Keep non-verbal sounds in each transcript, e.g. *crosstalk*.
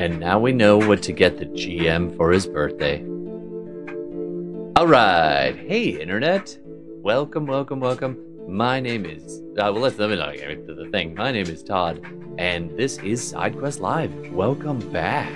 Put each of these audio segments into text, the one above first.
And now we know what to get the GM for his birthday. All right. Hey, Internet. Welcome, welcome, welcome. My name is. Uh, well, let's let me not get into the thing. My name is Todd, and this is SideQuest Live. Welcome back.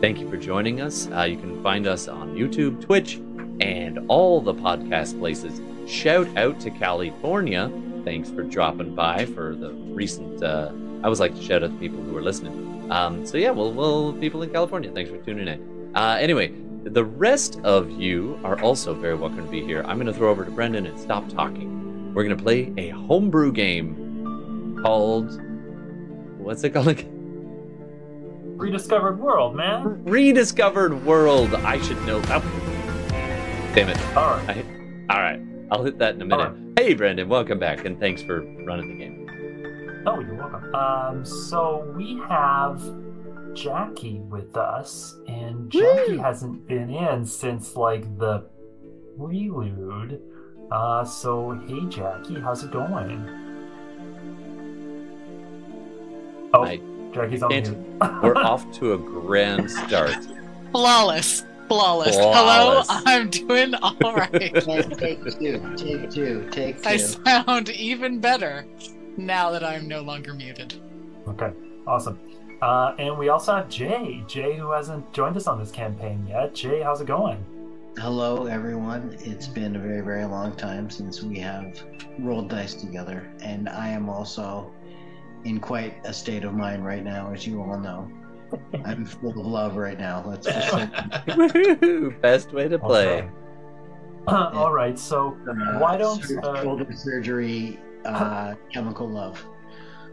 Thank you for joining us. Uh, you can find us on YouTube, Twitch, and all the podcast places. Shout out to California. Thanks for dropping by for the recent. Uh, I always like to shout out to people who are listening. Um, so yeah, well, well, people in California, thanks for tuning in. Uh, anyway, the rest of you are also very welcome to be here. I'm going to throw over to Brendan and stop talking. We're going to play a homebrew game called what's it called? Rediscovered World, man. Rediscovered World. I should know. Oh. Damn it. All right. I, all right. I'll hit that in a minute. All Hey, Brendan, welcome back, and thanks for running the game. Oh, you're welcome. Um, so we have Jackie with us, and Jackie Woo! hasn't been in since like the prelude. Uh, so hey, Jackie, how's it going? Oh, I Jackie's on mute. *laughs* We're off *laughs* to a grand start. Flawless. Flawless. Flawless. Hello, I'm doing all *laughs* right. Take, take two, take two, take two. I sound even better now that I'm no longer muted. Okay, awesome. Uh, and we also have Jay. Jay, who hasn't joined us on this campaign yet. Jay, how's it going? Hello, everyone. It's been a very, very long time since we have rolled dice together, and I am also in quite a state of mind right now, as you all know. I'm full of love right now. Let's just say, *laughs* Woohoo! Best way to play. Okay. *clears throat* All right, so uh, Why don't, sur- uh, shoulder surgery, uh, chemical love?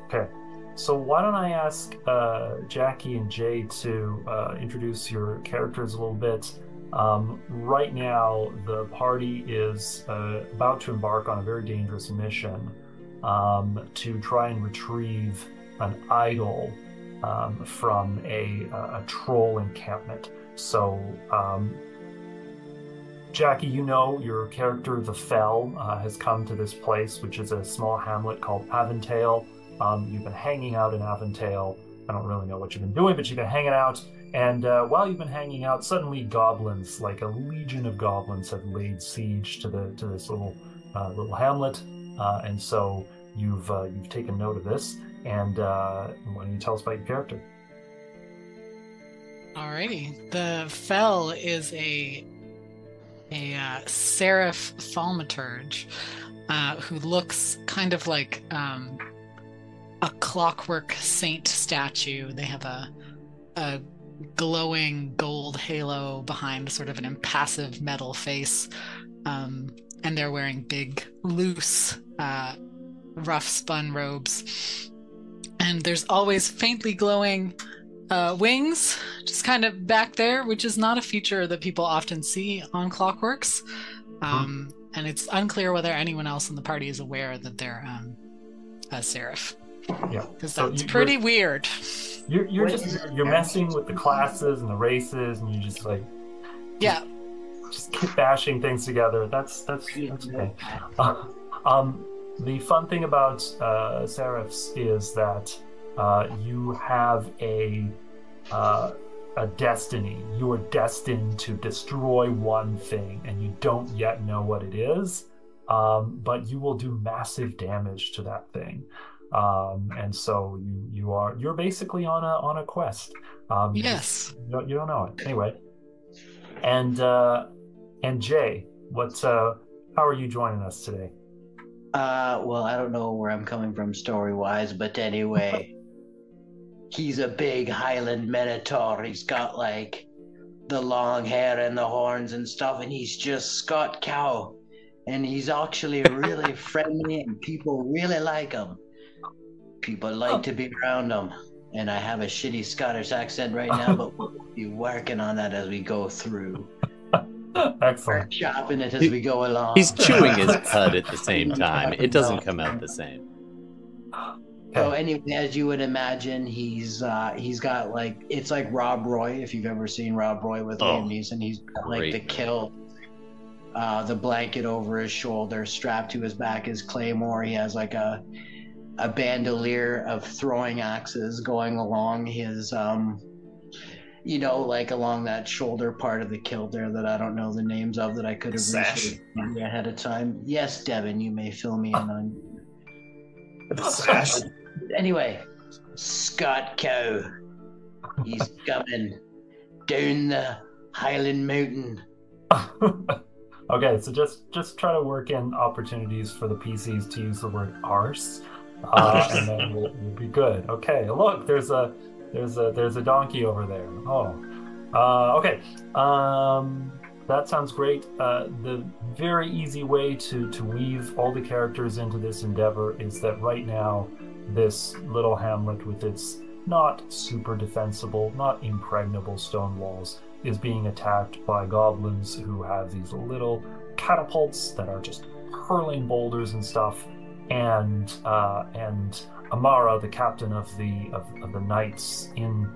Okay. So why don't I ask uh, Jackie and Jay to uh, introduce your characters a little bit? Um, right now, the party is uh, about to embark on a very dangerous mission um, to try and retrieve an idol um, from a, a troll encampment. So, um, Jackie, you know your character, the Fell, uh, has come to this place, which is a small hamlet called Aventale. Um, you've been hanging out in Aventale. I don't really know what you've been doing, but you've been hanging out. And uh, while you've been hanging out, suddenly goblins, like a legion of goblins, have laid siege to the to this little uh, little hamlet. Uh, and so you've uh, you've taken note of this. And uh, why don't you tell us about your character? Alrighty. The Fell is a a uh, seraph thaumaturge uh, who looks kind of like um, a clockwork saint statue. They have a a glowing gold halo behind sort of an impassive metal face, um, and they're wearing big, loose, uh, rough spun robes. And there's always faintly glowing uh, wings, just kind of back there, which is not a feature that people often see on Clockworks. Um, And it's unclear whether anyone else in the party is aware that they're um, a seraph, Yeah. because So that's you- pretty weird. You're, you're just is it? you're messing with the classes and the races, and you just like Yeah, just keep bashing things together. That's that's that's okay. Uh, *laughs* um, the fun thing about uh, Seraphs is that uh, you have a uh, a destiny. You are destined to destroy one thing, and you don't yet know what it is. Um, but you will do massive damage to that thing, um, and so you you are you're basically on a on a quest. Um, yes. you don't, you don't know it anyway. And uh, and Jay, what? Uh, how are you joining us today? Uh, well, I don't know where I'm coming from story wise, but anyway, *laughs* he's a big Highland Minotaur. He's got like the long hair and the horns and stuff, and he's just Scott Cow. And he's actually *laughs* really friendly, and people really like him. People like to be around him. And I have a shitty Scottish accent right now, but we'll be working on that as we go through. *laughs* We're Excellent. chopping it as we go along. He's chewing his *laughs* cud at the same time. It doesn't come out the same. So anyway, as you would imagine, he's uh he's got like it's like Rob Roy if you've ever seen Rob Roy with Oh, Liam Neeson. He's got like great. the kill, uh, the blanket over his shoulder, strapped to his back is claymore. He has like a a bandolier of throwing axes going along his um you know, like along that shoulder part of the kilt there that I don't know the names of that I could have researched ahead of time. Yes, Devin, you may fill me in on. The *laughs* sash. Anyway, Scott Cow, he's *laughs* coming down the Highland Mountain. *laughs* okay, so just just try to work in opportunities for the PCs to use the word arse, uh, *laughs* and then we'll, we'll be good. Okay, look, there's a there's a there's a donkey over there. Oh, uh, okay. Um, that sounds great. Uh, the very easy way to to weave all the characters into this endeavor is that right now, this little hamlet with its not super defensible, not impregnable stone walls is being attacked by goblins who have these little catapults that are just hurling boulders and stuff. And uh, and Amara, the captain of the of, of the knights in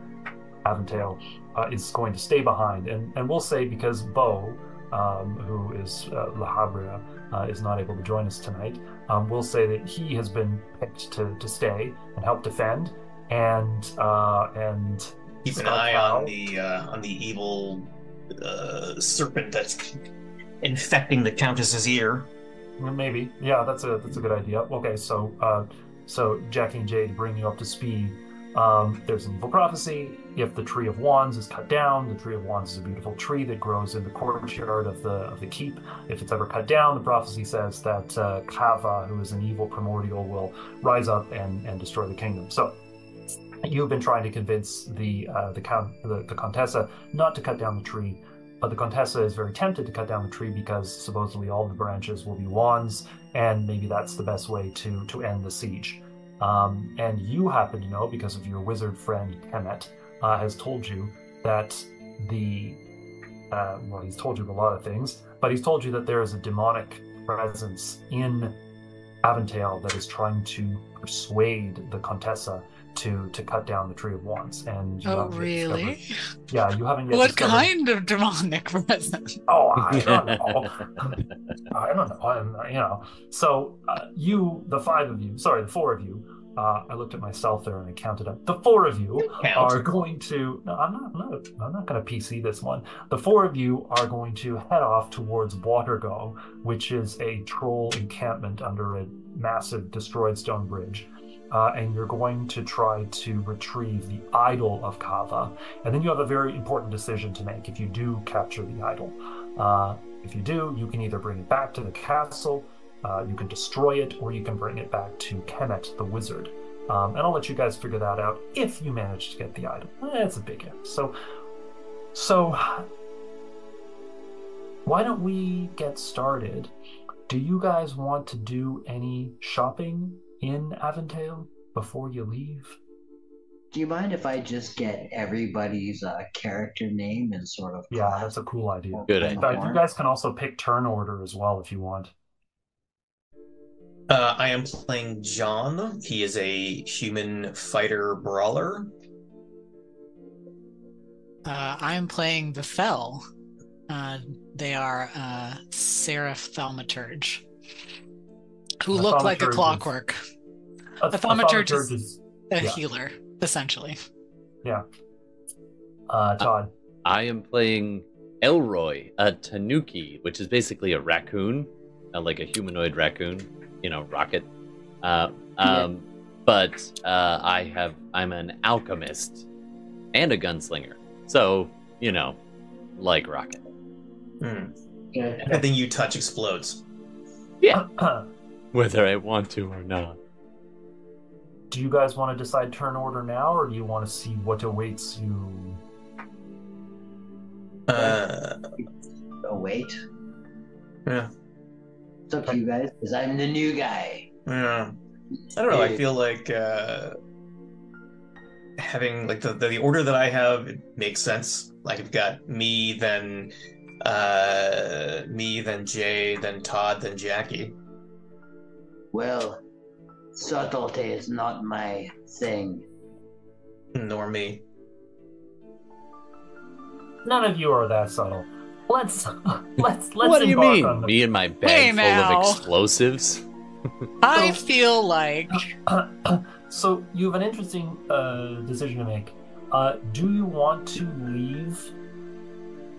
Aventale, uh, is going to stay behind. And and we'll say because Bo, um, who is uh, La Habrea, uh, is not able to join us tonight, um, we'll say that he has been picked to, to stay and help defend. And uh, and Keep an eye on the uh, on the evil uh, serpent that's infecting the Countess's ear. Maybe. Yeah, that's a that's a good idea. Okay, so uh, so Jackie and Jay to bring you up to speed. Um, there's an evil prophecy. If the tree of wands is cut down, the tree of wands is a beautiful tree that grows in the courtyard of the of the keep. If it's ever cut down, the prophecy says that uh, Kava, who is an evil primordial, will rise up and and destroy the kingdom. So. You've been trying to convince the uh, the count the, the Contessa not to cut down the tree, but the Contessa is very tempted to cut down the tree because supposedly all the branches will be wands, and maybe that's the best way to to end the siege. Um, and you happen to know because of your wizard friend Kemet uh, has told you that the uh, well, he's told you a lot of things, but he's told you that there is a demonic presence in Aventale that is trying to persuade the Contessa to to cut down the tree of wands And you Oh, really? discovered- yeah, you haven't yet. What discovered- kind of demonic *laughs* presence? Oh, I don't *laughs* know. I don't know. I'm, you know. So uh, you, the five of you, sorry, the four of you. Uh, I looked at myself there and I counted up. The four of you are going to. No, I'm not. I'm not, I'm not going to PC this one. The four of you are going to head off towards Watergo, which is a troll encampment under a massive destroyed stone bridge. Uh, and you're going to try to retrieve the idol of Kava. And then you have a very important decision to make if you do capture the idol. Uh, if you do, you can either bring it back to the castle, uh, you can destroy it, or you can bring it back to Kemet the wizard. Um, and I'll let you guys figure that out if you manage to get the idol. Eh, a big if. So, so why don't we get started? Do you guys want to do any shopping in Aventale before you leave? Do you mind if I just get everybody's uh, character name and sort of Yeah, that's a cool idea. Good on In you guys can also pick turn order as well if you want. Uh, I am playing John. He is a human fighter brawler. Uh, I'm playing the Fell. Uh, they are uh, Seraph Thaumaturge, who look like a clockwork, A, A thaumaturge is- is a Yeah. healer, essentially. Yeah. Uh, Todd. I am playing Elroy, a Tanuki, which is basically a raccoon, uh, like a humanoid raccoon, you know, rocket. Uh, *laughs* um, But uh, I have I'm an alchemist and a gunslinger, so you know, like rocket. Hmm. Okay. Everything you touch explodes. Yeah, *clears throat* whether I want to or not. do you guys want to decide turn order now, or do you want to see what awaits you? Uh, Oh wait, yeah, it's up to you guys because I'm the new guy. yeah. I don't know. I feel like uh, having like the, the the order that I have it makes sense. Like I've got me, then uh, me, then Jay, then Todd, then Jackie. Well, subtlety is not my thing. Nor me. None of you are that subtle. Let's *laughs* let's let's. what do you embark mean? on the- Me and my bag Hey, full now. of explosives? I feel like *coughs* so you have an interesting uh, decision to make. Uh, do you want to leave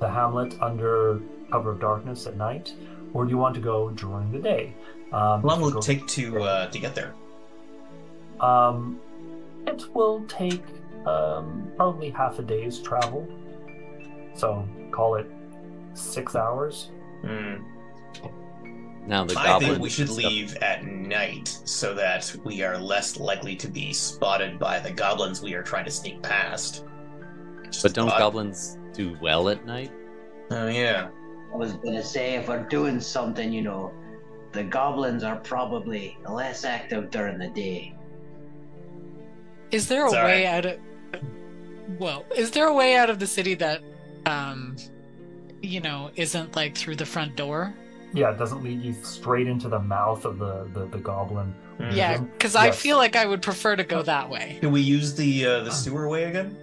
the hamlet under cover of darkness at night, or do you want to go during the day? Um, How long will it take to uh, to get there? Um, it will take um, probably half a day's travel. So call it six hours. Hmm. Now the I think we should leave at night so that we are less likely to be spotted by the goblins we are trying to sneak past. Just But don't thought. goblins do well at night? Oh yeah. I was gonna say if we're doing something, you know, the goblins are probably less active during the day. Is there a It's all way out of well, is there a way out of the city that um you know, isn't like through the front door? Yeah, it doesn't lead you straight into the mouth of the the, the goblin. Hmm. Yeah, cuz I feel like I would prefer to go that way. Can we use the uh, the sewer way again?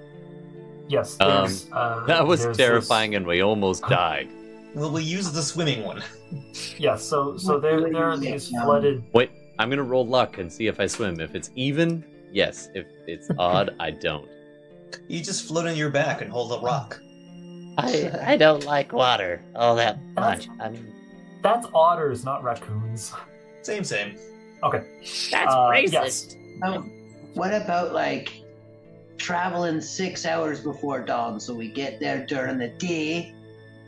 Yes, Um, uh, That was terrifying, this- and we almost *laughs* died. Well, we use the swimming one. Yes, so so there there are these Um, flooded. Wait, I'm gonna roll luck and see if I swim. If it's even, yes. If it's *laughs* odd, I don't. You just float on your back and hold a rock. I I don't like water all that much. I mean, That's otters, not raccoons. Same, same. Okay. that's Uh, racist. yes. Now, what about like traveling six hours before dawn so we get there during the day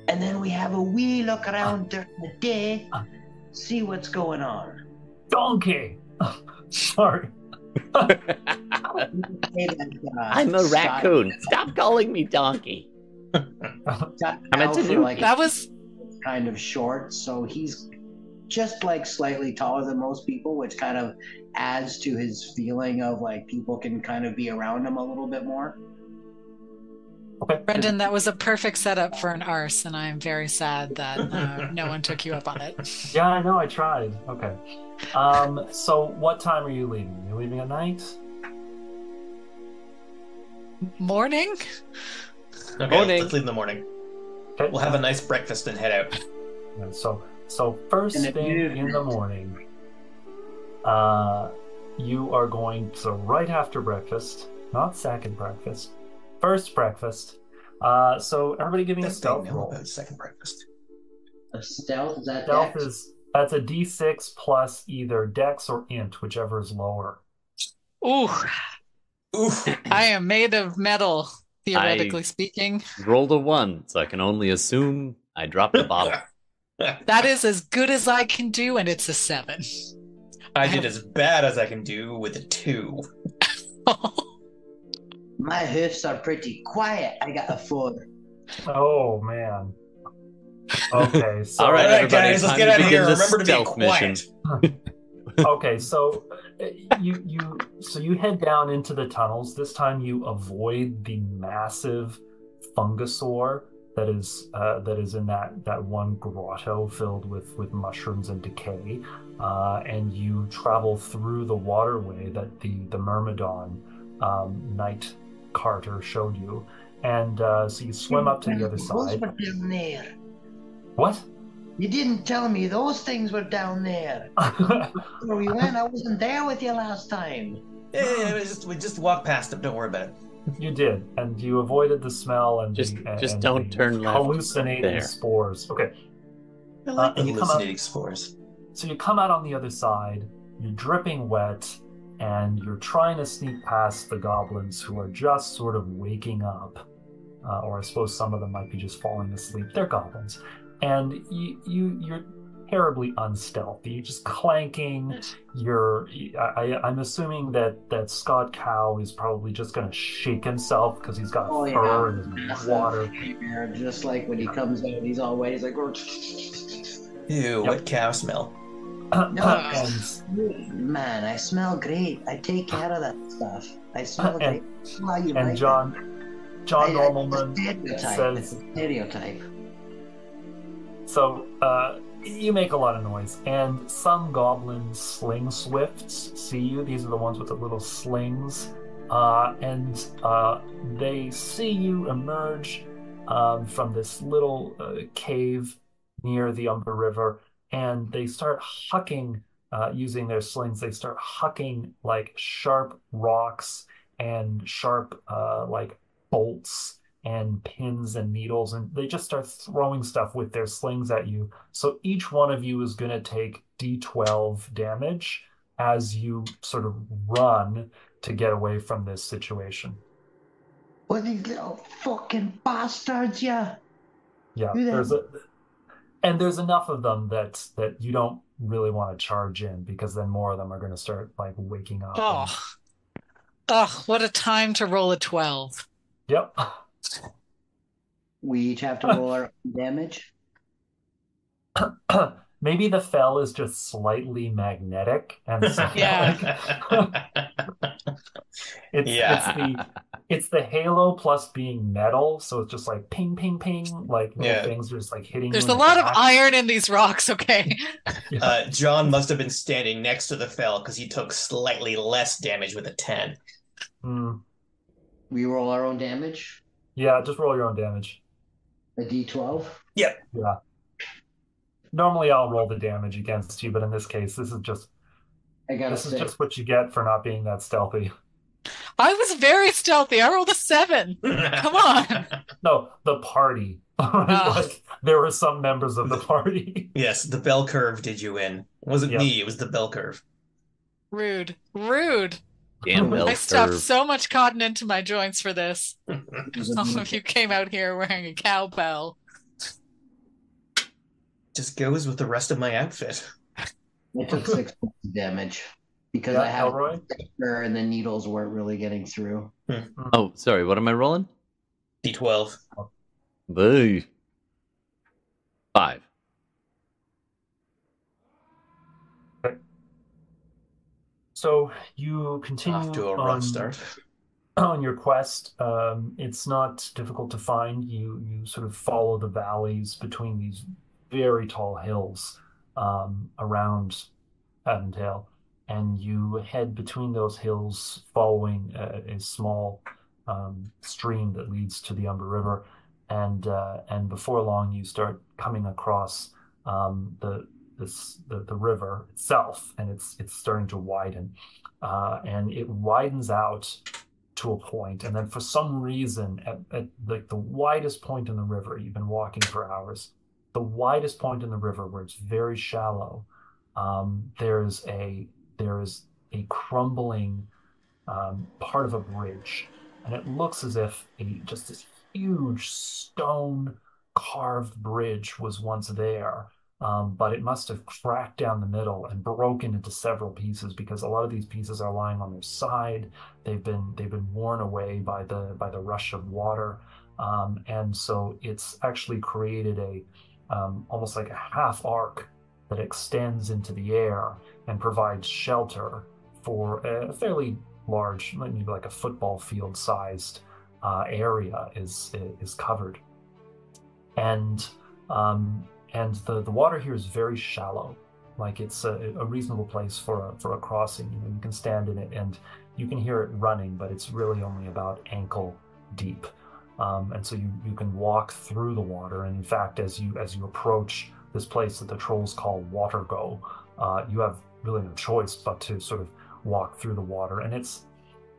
and then we have a wee look ah. around during the day, ah. see what's going on? Donkey. *laughs* Sorry. Hey, *laughs* then, I'm a raccoon. Stop calling me donkey. Scott *laughs* I'm a Alfred, like, That was kind of short, so he's just like slightly taller than most people, which kind of adds to his feeling of like people can kind of be around him a little bit more. Okay. Brendan, that was a perfect setup for an arse, and I'm very sad that uh, no one took you up on it. Yeah, I know. I tried. Okay. Um. So, what time are you leaving? You're leaving at night. Morning? Okay, Morning. let's leave in the morning. Okay. We'll have a nice breakfast and head out. Yeah, So, so first thing you- in the morning, uh, you are going so right after breakfast, not second breakfast, first breakfast. Uh, so everybody, give me a stealth roll. about second breakfast. A stealth is that Stealth dex? is that's a D6 plus either Dex or Int, whichever is lower. Ooh, Oof. I am made of metal, theoretically speaking. Rolled a one, so I can only assume I dropped the bottle. *laughs* That is as good as I can do, and it's a seven. I did as bad as I can do with a two. *laughs* My hoofs are pretty quiet. I got a four. Oh man. Okay, *laughs* so All right, All right, everybody, guys, let's get out of here. Remember to be stealth mission. quiet. *laughs* okay, so uh, you you so you head down into the tunnels. This time you avoid the massive fungusaur that is uh, that is in that that one grotto filled with with mushrooms and decay, uh, and you travel through the waterway that the the Myrmidon um, night carter showed you, and uh, so you swim up to the other Those side. were down there. What? You didn't tell me those things were down there. *laughs* Where we went, I wasn't there with you last time. Yeah, yeah, we just we just walk past them. Don't worry about it. You did, and you avoided the smell and Just- the, just and don't the turn left hallucinating there. spores. Okay, I like Uh, the and you come up- hallucinating spores. so you come out on the other side. You're dripping wet, and you're trying to sneak past the goblins who are just sort of waking up, uh, or I suppose some of them might be just falling asleep. They're goblins, and you you you're terribly unstealthy. You're just clanking. You're I, I, I'm assuming that that Scott Cow is probably just gonna shake himself because he's got Oh, yeah. fur and his Massive water. Just like when he comes out, he's all wet. He's like, "Oh, Ew, what cow smell. *coughs* man, I smell great. I take care of that stuff. I smell And- great. Well, you and like John John I- I- Normalman a stereotype. It's says stereotype. so uh, you make a lot of noise and some goblin sling swifts see you these are the ones with the little slings uh, and uh, they see you emerge um, from this little uh, cave near the Umber River and they start hucking uh, using their slings they start hucking like sharp rocks and sharp uh, like bolts and pins and needles, and they just start throwing stuff with their slings at you. So each one of you is going to take d12 damage as you sort of run to get away from this situation. What these little fucking bastards, yeah. Yeah, there's a and there's enough of them that that you don't really want to charge in because then more of them are going to start like waking up. and- Oh. Oh, what a time to roll a 12. Yep. We each have to roll our own damage. *clears throat* Maybe the fell is just slightly magnetic, and so *laughs* *laughs* Yeah. it's Yeah. it's the it's the halo plus being metal, so it's just like ping, ping, ping, like little Yeah. things just like hitting There's a the lot of iron in these rocks, okay? Yeah. *laughs* uh, John must have been standing next to the fell because he took slightly less damage with a 10. Mm. We roll our own damage. Yeah, just roll your own damage. A d12. Yep. Yeah. Normally I'll roll the damage against you, but in this case, this is just I got a this is just what you get for not being that stealthy. I was very stealthy. I rolled a 7. Come on. *laughs* No, the party. *laughs* Ah. Like there were some members of the party. *laughs* Yes, the bell curve did you in. It wasn't Yep. me, it was the bell curve. Rude. Rude. Damn bell I stuffed curve. so much cotton into my joints for this. It was a Some of you came out here wearing a cowbell. Just goes with the rest of my outfit. I took *laughs* six points of damage because Yeah, I had Elroy? her and the needles weren't really getting through. Oh, sorry. What am I rolling? D12. Boo. Five. So you continue Off to a on, rough start. *clears throat* on your quest. Um, it's not difficult to find. You you sort of follow the valleys between these very tall hills um, around Avondale, and you head between those hills, following a, a small um, stream that leads to the Umber River, and uh, and before long you start coming across um, the this the, the river itself, and it's it's starting to widen, uh, and it widens out to a point, and then for some reason, at, at like the widest point in the river, you've been walking for hours, the widest point in the river where it's very shallow, um, there's a there is a crumbling um, part of a bridge, and it looks as if a just this huge stone carved bridge was once there. Um, but it must have cracked down the middle and broken into several pieces because a lot of these pieces are lying on their side. They've been they've been worn away by the by the rush of water, um, and so it's actually created a um, almost like a half arc that extends into the air and provides shelter for a fairly large, maybe like a football field sized uh, area is is covered, and um, and the the water here is very shallow. Like it's a, a reasonable place for a, for a crossing. You you can stand in it and you can hear it running, but it's really only about ankle deep. Um, and so you, you can walk through the water. And in fact, as you as you approach this place that the trolls call Watergo, uh, you have really no choice but to sort of walk through the water. And it's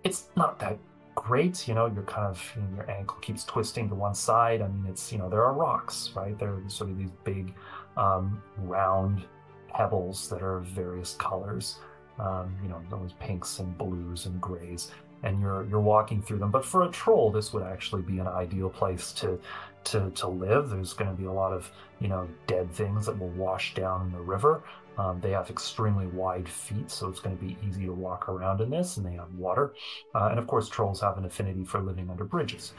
it's not that great, you know. You're kind of you know, your ankle keeps twisting to one side. I mean, it's you know there are rocks, right? There are sort of these big um, round pebbles that are various colors. Um, you know, those pinks and blues and grays and you're you're walking through them. But for a troll, this would actually be an ideal place to to to live. There's going to be a lot of you know dead things that will wash down in the river. Um, they have extremely wide feet, so it's going to be easy to walk around in this, and they have water. Uh, and of course, trolls have an affinity for living under bridges.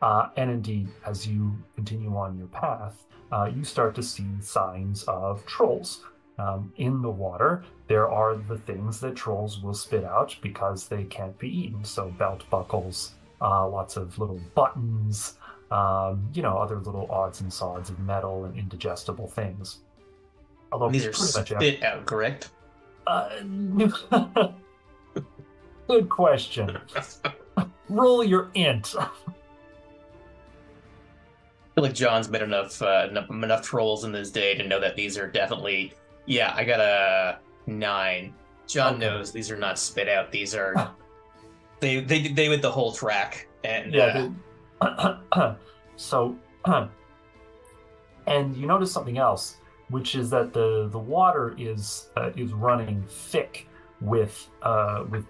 Uh, and indeed, as you continue on your path, uh, you start to see signs of trolls. Um, in the water, there are the things that trolls will spit out because they can't be eaten. So belt buckles, uh, lots of little buttons, um, you know, other little odds and sods of metal and indigestible things. Although These are spit out, correct? uh, *laughs* good question. *laughs* Roll your int. I feel like John's met enough, uh, enough enough trolls in this day to know that these are definitely. Yeah, I got a nine. John Okay. knows these are not spit out. These are. they they they with the whole track and Yeah, uh, they, *clears throat* so, *clears throat* and you notice something else, which is that the the water is uh, is running thick with uh, with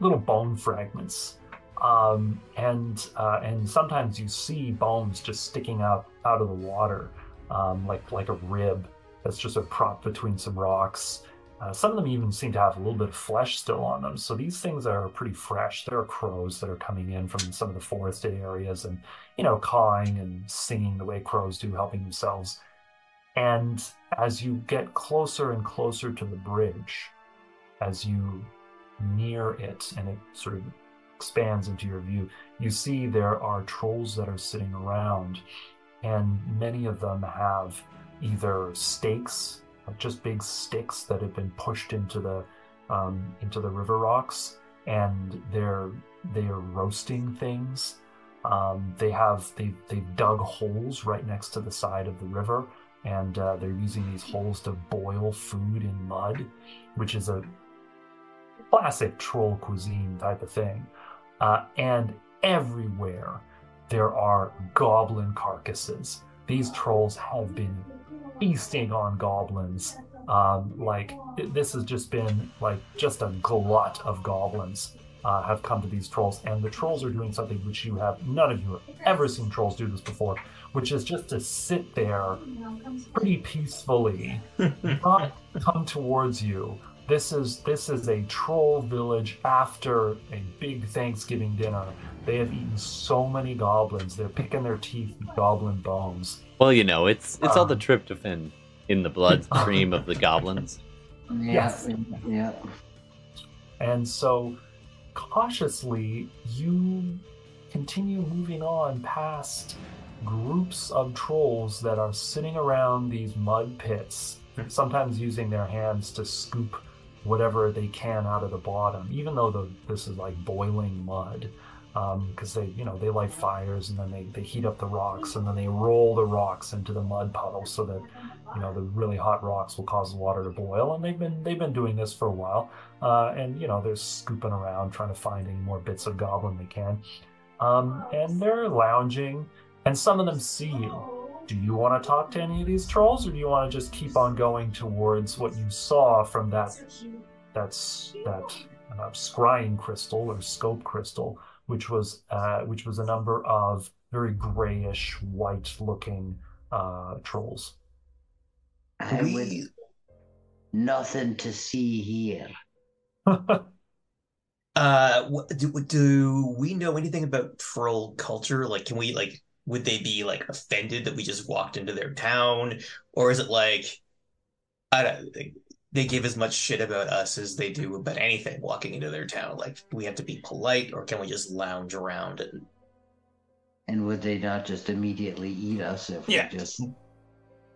little bone fragments, um, and uh, and sometimes you see bones just sticking out out of the water, um, like like a rib that's just a prop between some rocks. Uh, some of them even seem to have a little bit of flesh still on them. So these things are pretty fresh. There are crows that are coming in from some of the forested areas and, you know, cawing and singing the way crows do, helping themselves. And as you get closer and closer to the bridge, as you near it and it sort of expands into your view, you see there are trolls that are sitting around, and many of them have either stakes just big sticks that have been pushed into the um, into the river rocks, and they're they are roasting things. Um, they have they they've dug holes right next to the side of the river, and uh, they're using these holes to boil food in mud, which is a classic troll cuisine type of thing. Uh, and everywhere there are goblin carcasses. These trolls have been feasting on goblins. Um, like this has just been like just a glut of goblins uh, have come to these trolls, and the trolls are doing something which you have none of you have ever seen trolls do this before, which is just to sit there pretty peacefully, *laughs* not come towards you. This is this is a troll village after a big Thanksgiving dinner. They have eaten so many goblins; they're picking their teeth with goblin bones. Well, you know, it's it's all the Um, tryptophan in the bloodstream *laughs* of the goblins. Yeah, Yes. yeah. And so, cautiously, you continue moving on past groups of trolls that are sitting around these mud pits, sometimes using their hands to scoop whatever they can out of the bottom, even though the, this is like boiling mud. Because they, you know, they light fires and then they, they heat up the rocks and then they roll the rocks into the mud puddles so that, you know, the really hot rocks will cause the water to boil. And they've been they've been doing this for a while uh, and you know they're scooping around trying to find any more bits of goblin they can um, and they're lounging and some of them see you do you want to talk to any of these trolls or do you want to just keep on going towards what you saw from that that's that uh, scrying crystal or scope crystal which was uh, which was a number of very grayish white looking uh, trolls I would We, nothing to see here. *laughs* uh, do, do we know anything about troll culture? Like, can we like, would they be like offended that we just walked into their town, or is it like, I don't think they give as much shit about us as they do about anything walking into their town? Like, we have to be polite, or can we just lounge around and? And would they not just immediately eat us if Yeah. we just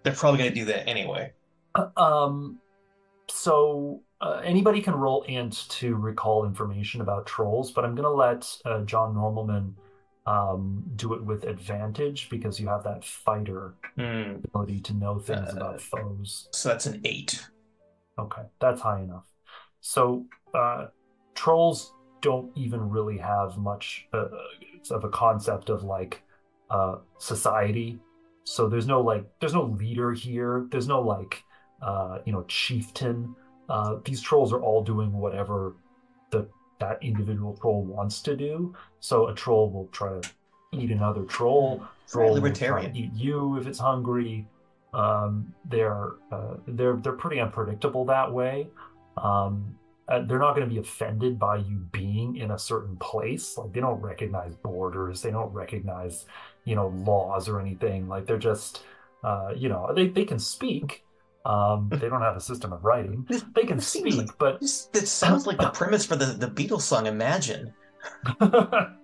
They're probably gonna do that anyway. Um, so uh, anybody can roll int to recall information about trolls, but I'm gonna let uh, John Normalman um, do it with advantage because you have that fighter Hmm. ability to know things Uh, about foes. So that's an eight. Okay, that's high enough. So uh, trolls don't even really have much uh, of a concept of like uh, society. So there's no like there's no leader here. There's no like uh, you know chieftain. Uh, these trolls are all doing whatever the that individual troll wants to do. So a troll will try to eat another troll. Troll libertarian. eat you if it's hungry. Um, they're uh, they're they're pretty unpredictable that way. Um, uh, they're not going to be offended by you being in a certain place. Like they don't recognize borders. They don't recognize you know laws or anything. Like they're just uh, you know they they can speak. Um, they don't have a system of writing. This, They can speak, like- but this, that sounds like the premise for the the Beatles song "Imagine." *laughs*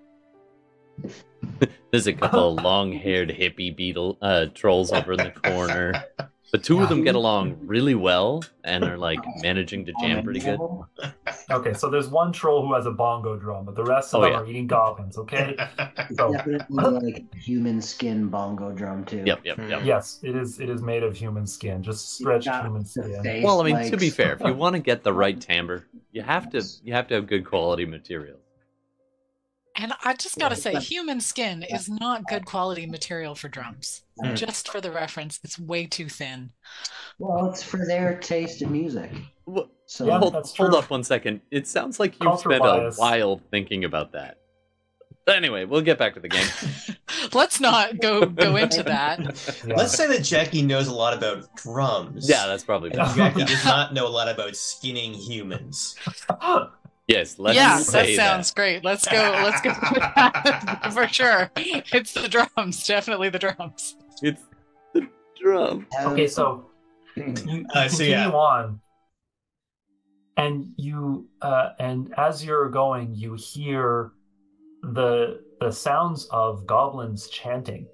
There's a couple of *laughs* long-haired hippie beetle uh, trolls over in the corner. But two of them get along really well and are like managing to jam pretty good. okay, so there's one troll who has a bongo drum, but the rest of Oh, them yeah. are eating goblins. Okay. So Definitely like human skin bongo drum too. Yep, yep, yep. yes, it is. It is made of human skin, just stretched got human The skin. face Well, I mean, like- to be fair, if you *laughs* want to get the right timbre, you have to you have to have good quality material. And I just gotta say, human skin is not good quality material for drums. Hmm. Just for the reference, it's way too thin. Well, it's for their taste in music. Wha- So Yeah, hold, hold up one second. It sounds like you've Culture spent bias. a while thinking about that. Anyway, we'll get back to the game. *laughs* *laughs* Let's not go go into *laughs* that. Yeah. Let's say that Jackie knows a lot about drums. yeah, that's probably And. Jackie does not know a lot about skinning humans. Yes, let's yeah, that say sounds great. Let's go. Let's go *laughs* for sure. It's the drums, definitely the drums. It's the drum. Okay, so you you Uh, so continue yeah. on, and you uh, and as you're going, you hear the the sounds of goblins chanting,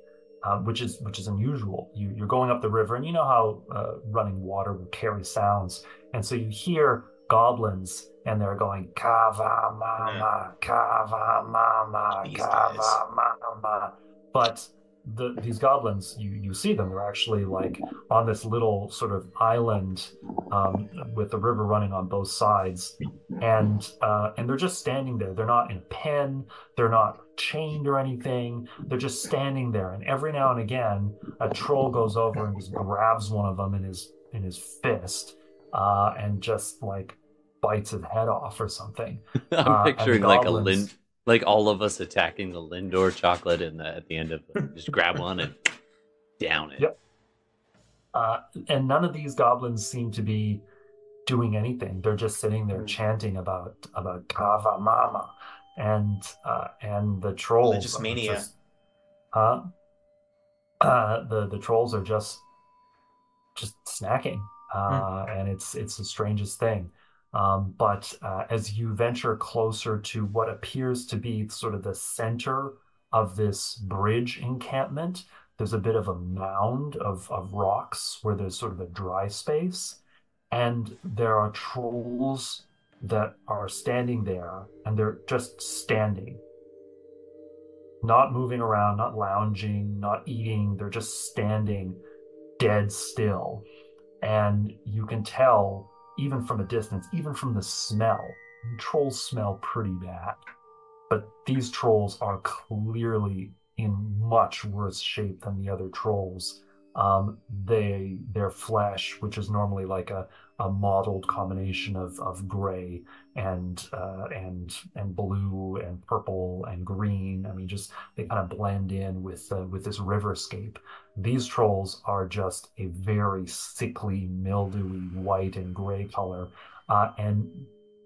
uh, which is which is unusual. You you're going up the river, and you know how uh, running water will carry sounds, and so you hear goblins, and they're going kava mama, kava mama, kava mama, but the these goblins you you see them they're actually like on this little sort of island um, with the river running on both sides. And uh, and they're just standing there. They're not in a pen. They're not chained or anything. They're just standing there. And every now and again a troll goes over and just grabs one of them in his in his fist uh, and just like bites his head off or something *laughs* I'm Uh, picturing like a goblins- Lind, like all of us attacking the Lindor chocolate, and the, at the end of just grab one and down it. Yep. Uh, and none of these goblins seem to be doing anything. They're just sitting there chanting about about Kava Mama, and uh, and the trolls. Religious mania. just- huh? Uh, the the trolls are just just snacking, uh, and it's it's the strangest thing. Um, but uh, as you venture closer to what appears to be sort of the center of this bridge encampment, there's a bit of a mound of, of rocks where there's sort of a dry space. And there are trolls that are standing there, and they're just standing. Not moving around, not lounging, not eating. They're just standing dead still. And you can tell, even from a distance, even from the smell, trolls smell pretty bad. But these trolls are clearly in much worse shape than the other trolls. Um, they their flesh, which is normally like a, a mottled combination of, of gray and uh, and and blue and purple and green. I mean, just they kind of blend in with uh, with this riverscape. These trolls are just a very sickly, mildewy white and gray color, uh, and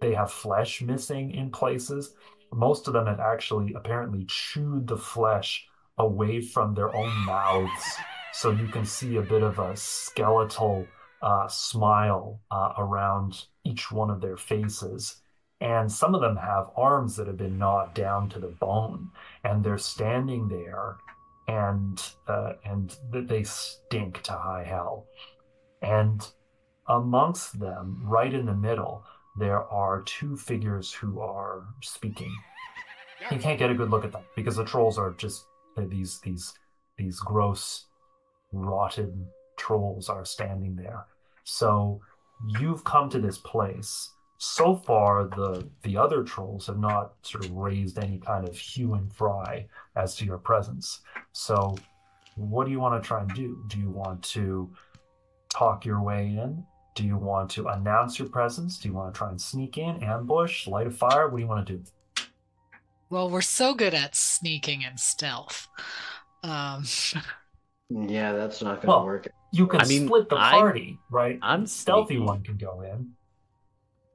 they have flesh missing in places. Most of them have actually apparently chewed the flesh away from their own mouths, so you can see a bit of a skeletal uh, smile uh, around each one of their faces. And some of them have arms that have been gnawed down to the bone, and they're standing there, and uh, and th- they stink to high hell. And amongst them, right in the middle, there are two figures who are speaking. You can't get a good look at them because the trolls are just these these these gross, rotted trolls are standing there. So you've come to this place. So far, the the other trolls have not sort of raised any kind of hue and fry as to your presence. So, what do you want to try and do? Do you want to talk your way in? Do you want to announce your presence? Do you want to try and sneak in, ambush, light a fire? What do you want to do? Well, we're so good at sneaking and stealth. Um, *laughs* yeah, that's not gonna Well, work. You can I mean, split the I'm- party, right? I'm stealthy sneaky. one can go in.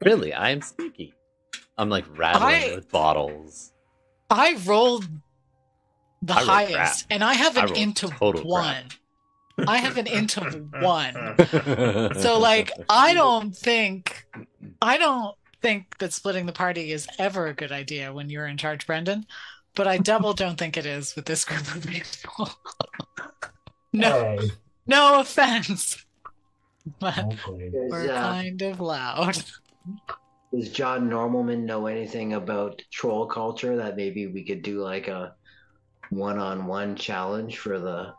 Really, I am sneaky. I'm like rattling I- with bottles. I rolled the I highest, crap. and I have an rolled into total one. crap. I have an into *laughs* one. *laughs* So, like, I don't think, I don't think that splitting the party is ever a good idea when you're in charge, Brendan. But I double don't think it is with this group of people. *laughs* no, Hey, no offense, but okay. We're uh, kind of loud. does John Normalman know anything about troll culture that maybe we could do like a one-on-one challenge for the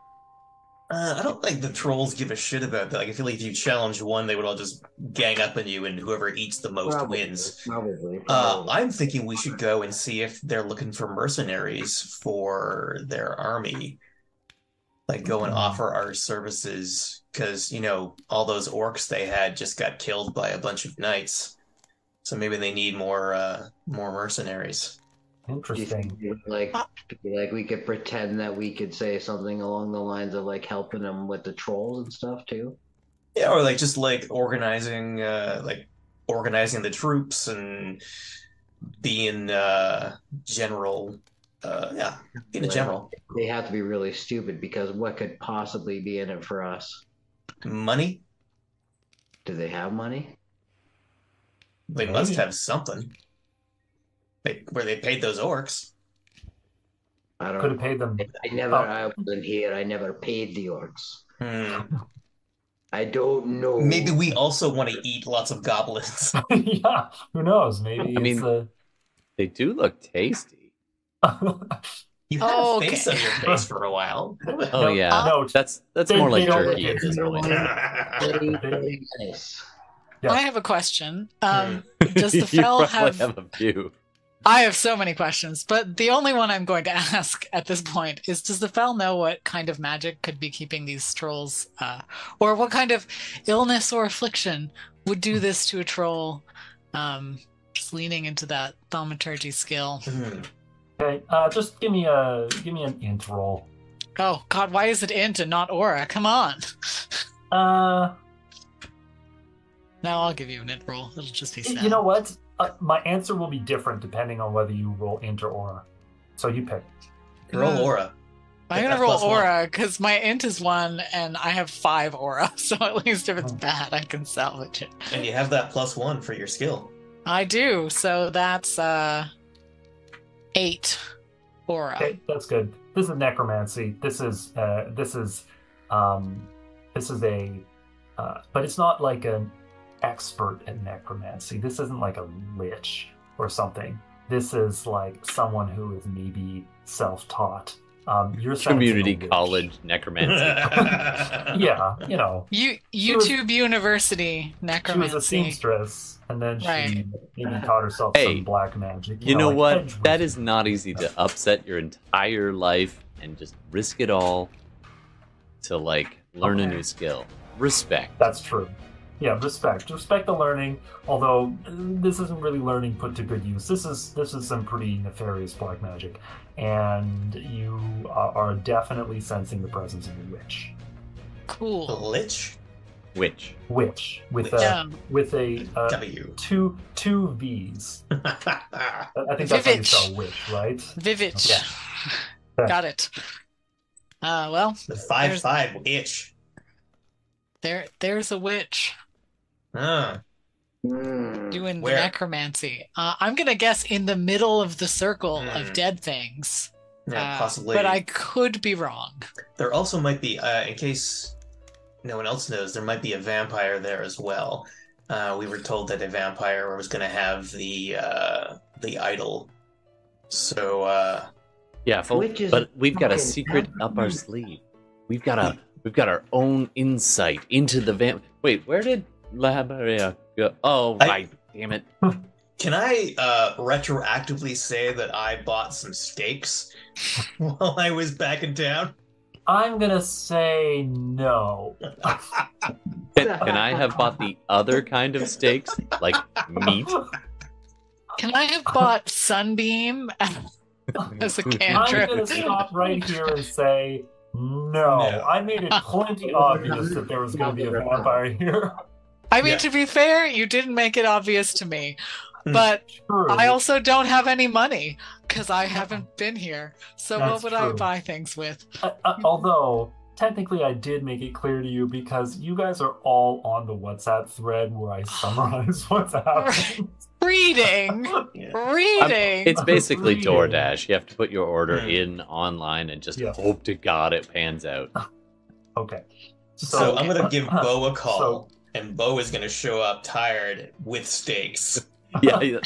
Uh, I don't think the trolls give a shit about that. Like, I feel like if you challenge one, they would all just gang up on you, and whoever eats the most Probably, wins. Probably. Uh, probably. I'm thinking we should go and see if they're looking for mercenaries for their army. Like, go and offer our services, because, you know, all those orcs they had just got killed by a bunch of knights. So maybe they need more, uh, more mercenaries. Do you Interesting. think, like, like we could pretend that we could say something along the lines of like helping them with the trolls and stuff too? Yeah, or like just like organizing, uh, like organizing the troops and being uh general. Uh, yeah, being a general. They have to be really stupid because what could possibly be in it for us? Money. Do they have money? They must have something. They where they paid those orcs. I don't. Know. Could have paid them. I never. Oh. I wasn't here. I never paid the orcs. Hmm. I don't know. Maybe we also want to eat lots of goblins. *laughs* yeah, who knows? Maybe I mean- a. They do look tasty. You had Oh, a face okay. on your face for a while. Oh No, yeah, no, that's that's they- more like don't jerky at this point. Very, very nice. Yeah. I have a question. Um, Hmm. *laughs* does the fell have? have a few. I have so many questions, but the only one I'm going to *laughs* ask at this point is: Does the fell know what kind of magic could be keeping these trolls, uh, or what kind of illness or affliction would do this to a troll? Um, just leaning into that thaumaturgy skill. Hmm. Okay, uh, just give me a give me an int roll. Oh God, why is it int and not aura? Come on. Uh, Now I'll give you an int roll. It'll just be sad. you know what? Uh, my answer will be different depending on whether you roll int or aura. So you pick. Roll aura. I'm gonna that roll plus aura because my int is one and I have five aura. *laughs* So at least if it's Oh. bad, I can salvage it. And you have that plus one for your skill. I do. So that's uh eight aura. Okay, that's good. This is necromancy. This is uh, this is um, this is a, uh, but it's not like an expert at necromancy. This isn't like a lich or something. This is like someone who is maybe self-taught. Um, you're sensing a Community college necromancy. *laughs* Yeah, you know, You She was- YouTube University necromancy. she was a seamstress, and then she Right. maybe taught herself Hey, some black magic. You know like what? hedge That wizard. is not easy to upset your entire life and just risk it all to like learn a new skill. Respect. That's true. Yeah, respect. Respect the learning. Although uh, this isn't really learning put to good use. This is this is some pretty nefarious black magic, and you are are definitely sensing the presence of a witch. Cool. Lich? Witch. Witch with Witch. a Yeah. with a uh, W. two two V's. *laughs* I I think that's how you spell witch, right? Vivitch. Yeah. *laughs* Got it. Uh well, the five five itch. there there's a witch Hmm. doing Where? necromancy. Uh, I'm gonna guess in the middle of the circle Hmm. of dead things. Yeah, Uh, possibly. But I could be wrong. There also might be, uh, in case no one else knows, there might be a vampire there as well. Uh, we were told that a vampire was going to have the uh, the idol. So uh, Yeah, fol- Which is but we've got a fucking secret up our sleeve. We've got a we've got our own insight into the vamp. Wait, where did Labaria go? Oh, I- right. Damn it. *laughs* can I uh, retroactively say that I bought some steaks *laughs* while I was back in town? I'm gonna say no. Can, can I have bought the other kind of steaks, like meat? Can I have bought Sunbeam *laughs* as a I'm gonna stop right here and say no. No. I made it plenty obvious that there was gonna be a vampire here. I mean, Yeah. to be fair, you didn't make it obvious to me. Hmm. But True. I also don't have any money because I haven't been here. So That's what would I buy things with? Uh, uh, although technically I did make it clear to you because you guys are all on the WhatsApp thread where I *sighs* summarize *laughs* what's happening. Reading, *laughs* Yeah. reading. It's basically Reading. DoorDash. You have to put your order Hmm. in online and just Yeah. hope to God it pans out. *laughs* Okay. So, I'm gonna give Bo a call, So- and Bo is gonna show up tired with stakes. *laughs* Yeah,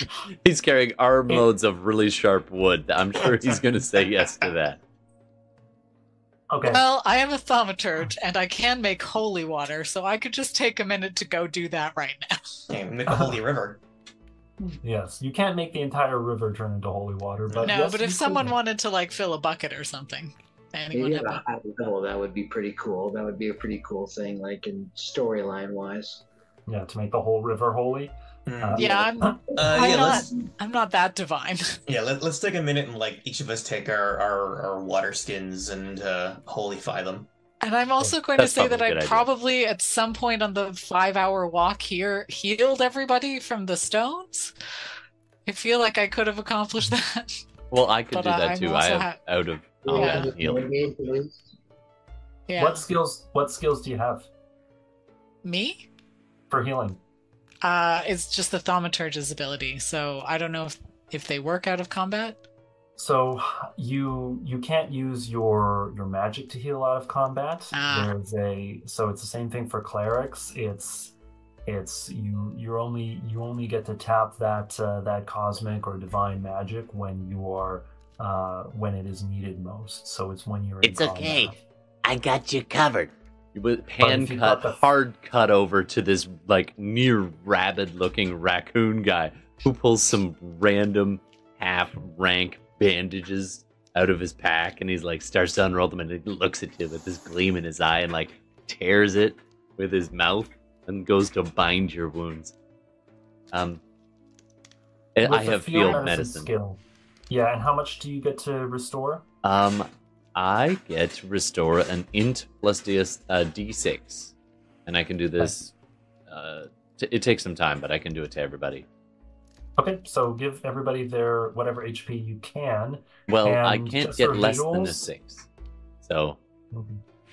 he's carrying armloads of really sharp wood. I'm sure he's going to say yes to that. Okay. Well, I am a thaumaturge and I can make holy water, so I could just take a minute to go do that right now. Hey, make a holy river. Yes, you can't make the entire river turn into holy water, but no, yes, but if someone make- wanted to like fill a bucket or something, anyone Maybe have at a a- high level, that would be pretty cool. That would be a pretty cool thing, like in storyline wise. yeah, to make the whole river holy. Hmm. Uh, Yeah, I'm Uh, I'm yeah, not- I'm not that divine. *laughs* yeah let, let's take a minute and like each of us take our our, our water skins and uh, holify them. And I'm also going to say that probably a I good idea. probably at some point on the five hour walk here healed everybody from the stones. I feel like I could have accomplished *laughs* that. Well, I could But, do that I'm too. I have ha- out of Yeah. combat healing. Yeah. What skills? What skills do you have Me? for healing? Uh it's just the thaumaturge's ability. So I don't know if if they work out of combat. So you you can't use your your magic to heal out of combat. Ah. There's a so it's the same thing for clerics. It's it's you you're only you only get to tap that uh, that cosmic or divine magic when you are uh, when it is needed most. So it's when you're in It's okay. combat. I got you covered. With hand you cut, got the- hard cut over to this like near rabid looking raccoon guy who pulls some random half rank bandages out of his pack and he's like starts to unroll them and he looks at you with this gleam in his eye and like tears it with his mouth and goes to bind your wounds. Um, With I have field medicine. skill. Yeah, and how much do you get to restore? Um, I get to restore an int plus D, uh, d6, and I can do this. Uh, t- it takes some time, but I can do it to everybody. Okay, so give everybody their whatever HP you can. Well, I can't get less than a six, so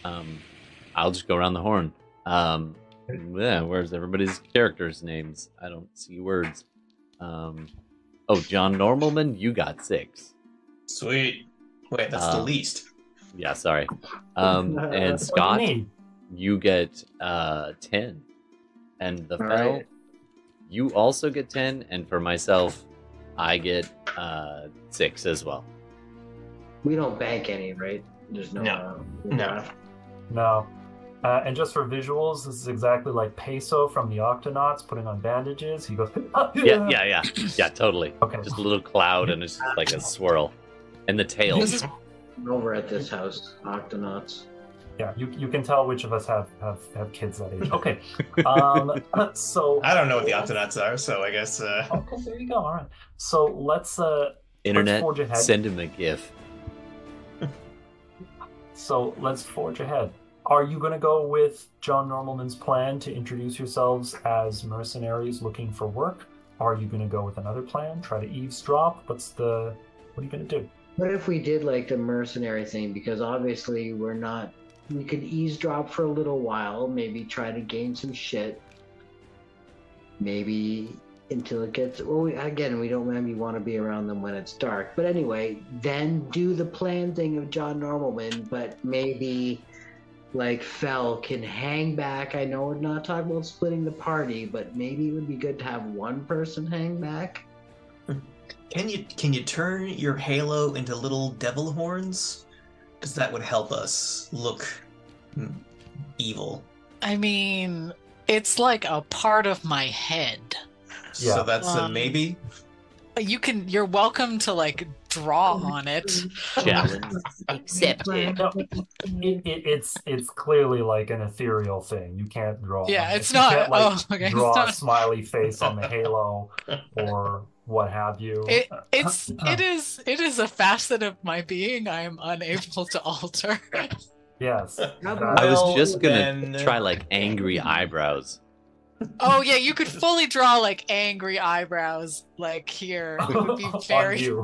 um, I'll just go around the horn. Um, yeah, where's everybody's characters' names? I don't see words. Um, oh, John Normalman, you got six. Sweet. Wait, that's the Um, least. Yeah, sorry. Um, *laughs* and do you Scott, you get uh 10 and the All fell right. you also get 10 and for myself i get uh 6 as well We don't bank any, right? There's no. No. uh, No. No. Uh, and just for visuals, this is exactly like Peso from the Octonauts putting on bandages. He goes, *laughs* yeah yeah yeah yeah totally Okay. just a little cloud and it's just like a swirl and the tail is Over at this house, Octonauts. Yeah, you, you can tell which of us have, have, have kids that age. Okay. Um, *laughs* so. I don't know what the Octonauts are, so I guess. Uh, Okay, there you go. All right. So let's uh internet forge ahead. send him a gif so let's forge ahead. Are you going to go with John Normalman's plan to introduce yourselves as mercenaries looking for work? Are you going to go with another plan? Try to eavesdrop? What's the what are you going to do? What if we did like the mercenary thing? Because obviously we're not. We could eavesdrop for a little while, maybe try to gain some shit. Maybe until it gets. Well, we, again, we don't maybe want to be around them when it's dark. But anyway, then do the plan thing of John Normalman, but maybe like Fell can hang back. I know we're not talking about splitting the party, but maybe it would be good to have one person hang back. can you can you turn your halo into little devil horns? Because that would help us look evil. I mean, it's like a part of my head. Yeah. So that's a Um, maybe. You can you're welcome to like draw on it. challenge Accepted. It, it, it's it's clearly like an ethereal thing. You can't draw. Yeah, it. it's You not- can't, like, oh, okay, it's Draw a smiley face on the *laughs* halo or what have you. It it's it is it is a facet of my being I am unable to alter. yes. How i was just gonna then- try like angry eyebrows Oh yeah, you could fully draw like angry eyebrows like here. It would be *laughs* very you.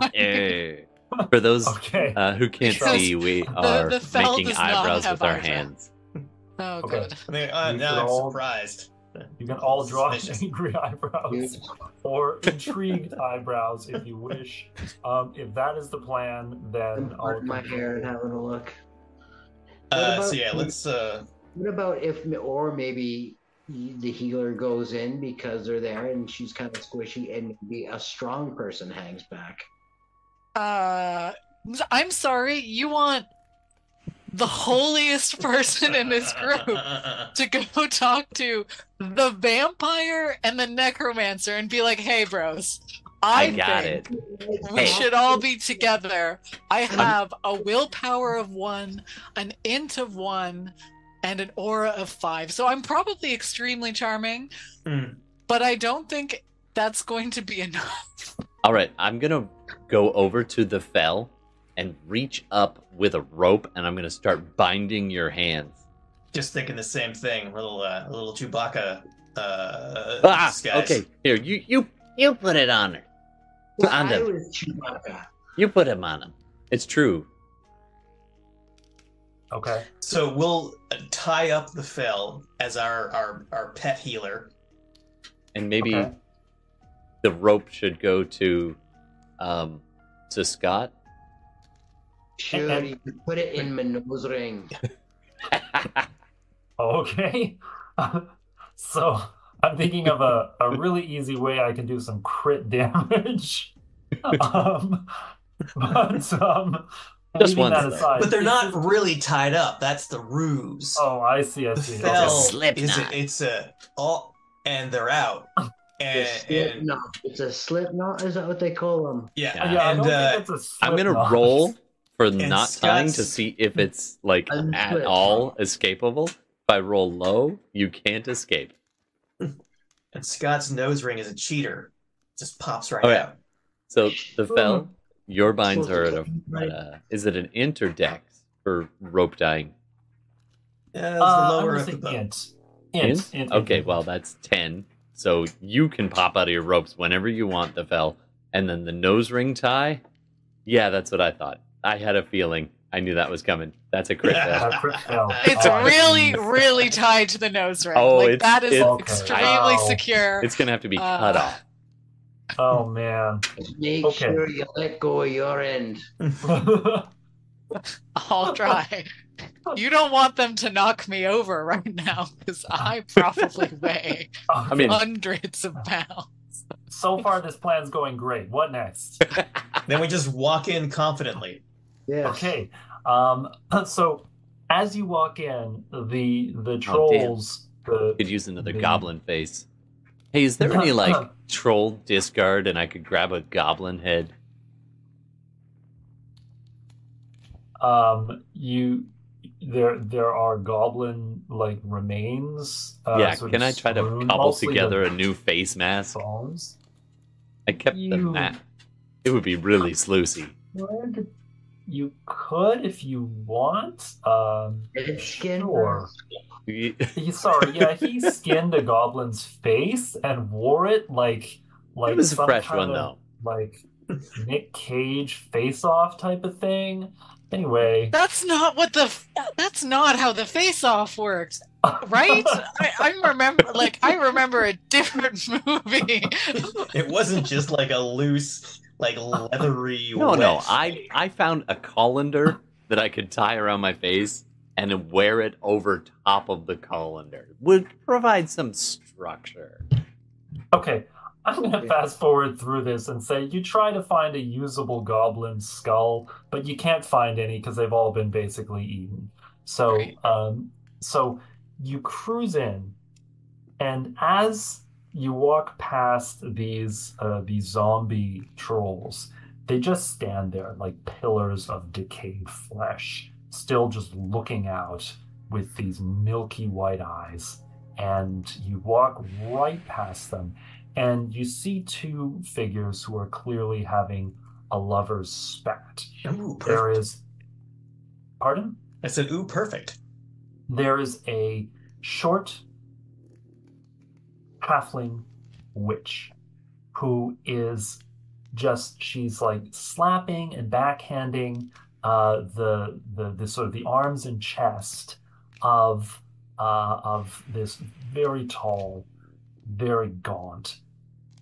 For those Okay. uh, who can't Because see we are the fell making eyebrows with our eyebrows. hands Oh Okay. good. I mean, uh, now I'm all- surprised. You can all draw Suspicious. angry *laughs* eyebrows *laughs* or intrigued eyebrows if you wish. Um, if that is the plan, then I'm I'll parting my hair and having a look. Uh, about- so yeah, let's. Uh, What about if, or maybe the healer goes in because they're there and she's kind of squishy, and maybe a strong person hangs back. Uh I'm sorry, you want the holiest *laughs* person in this group to go *laughs* talk to the vampire and the necromancer and be like, "Hey, bros, I, I got think it. we Hey. should all be together. I have a willpower of one, an int of one, and an aura of five. So I'm probably extremely charming, Hmm. but I don't think that's going to be enough. *laughs* All right, I'm gonna go over to the fell and reach up with a rope, and I'm gonna start binding your hands. Just thinking the same thing. Little, uh, little Chewbacca. Uh, Ah, disguise. okay. Here, you you You put it on her. Well, On I the- was Chewbacca. You put him on him. It's true. Okay. So we'll uh, tie up the fell as our our, our pet healer. And maybe Okay. the rope should go to um to Scott. Sure, And- you could put it in my nose ring. *laughs* Okay. *laughs* so I'm thinking of a, a really easy way I can do some crit damage. *laughs* um, but um, Just leaving once, that though. aside, But they're not really tied up. That's the ruse. Oh, I see. I the see. fell Okay. slip is a, knot. it's a oh, and they're out. *laughs* And, It's a slip and knot. It's a slip knot. Is that what they call them? yeah, Yeah. Yeah, I and don't uh, think it's a I'm gonna knot. roll for not tying to see if it's like And at slip. all escapable. If I roll low, you can't escape. and Scott's nose ring is a cheater. Just pops right Oh, yeah. out. So the fell, your binds are at a, right- at a is it an int or dex for rope dying? Yeah, it's Uh, the lower gonna of the say int. Int. int, Okay, int. well that's ten. So you can pop out of your ropes whenever you want, the fell. And then the nose ring tie? Yeah, that's what I thought. I had a feeling. I knew that was coming. That's a crit Yeah. fail. A crit fail. *laughs* It's Oh, really, *laughs* really tied to the nose ring. Oh, like it's- that is it's- extremely Wow. secure. It's gonna have to be Uh, cut off. Oh man. Make Okay. sure you let go of your end. *laughs* I'll try. You don't want them to knock me over right now because I probably *laughs* weigh I mean, hundreds of pounds. so far this plan's going great. What next? *laughs* Then we just walk in confidently. Yes. Okay. Um, *clears throat* so as you walk in, the the Oh, trolls, the could use another the- goblin face. Hey, is there any *laughs* like troll discard and I could grab a goblin head? um, you there there are goblin like remains. Uh, yeah, can I try to cobble together a new face mask? bones. I kept the You- mat. It would be really sluicy. Would- You could if you want. Um, skin sure. Mask. *laughs* Y- He, sorry, yeah, he skinned a goblin's face and wore it like like it was a some fresh kind one of, though. like Nick Cage face off type of thing. Anyway, That's not what the. That's not how the face-off works, right? I, I remember, like, I remember a different *laughs* movie. It wasn't just like a loose, like leathery. No, no. I I found a colander that I could tie around my face and then wear it over top of the colander. Would provide some structure. okay, I'm gonna fast forward through this and say you try to find a usable goblin skull, but you can't find any because they've all been basically eaten. So, um, so you cruise in, and as you walk past these uh, these zombie trolls, they just stand there like pillars of decayed flesh, still just looking out with these milky white eyes. And you walk right past them, and you see two figures who are clearly having a lover's spat. Ooh, perfect. is, pardon? I said, "Ooh, perfect." There is a short halfling witch who is just she's like slapping and backhanding uh, the the the sort of the arms and chest of uh, of this very tall, very gaunt,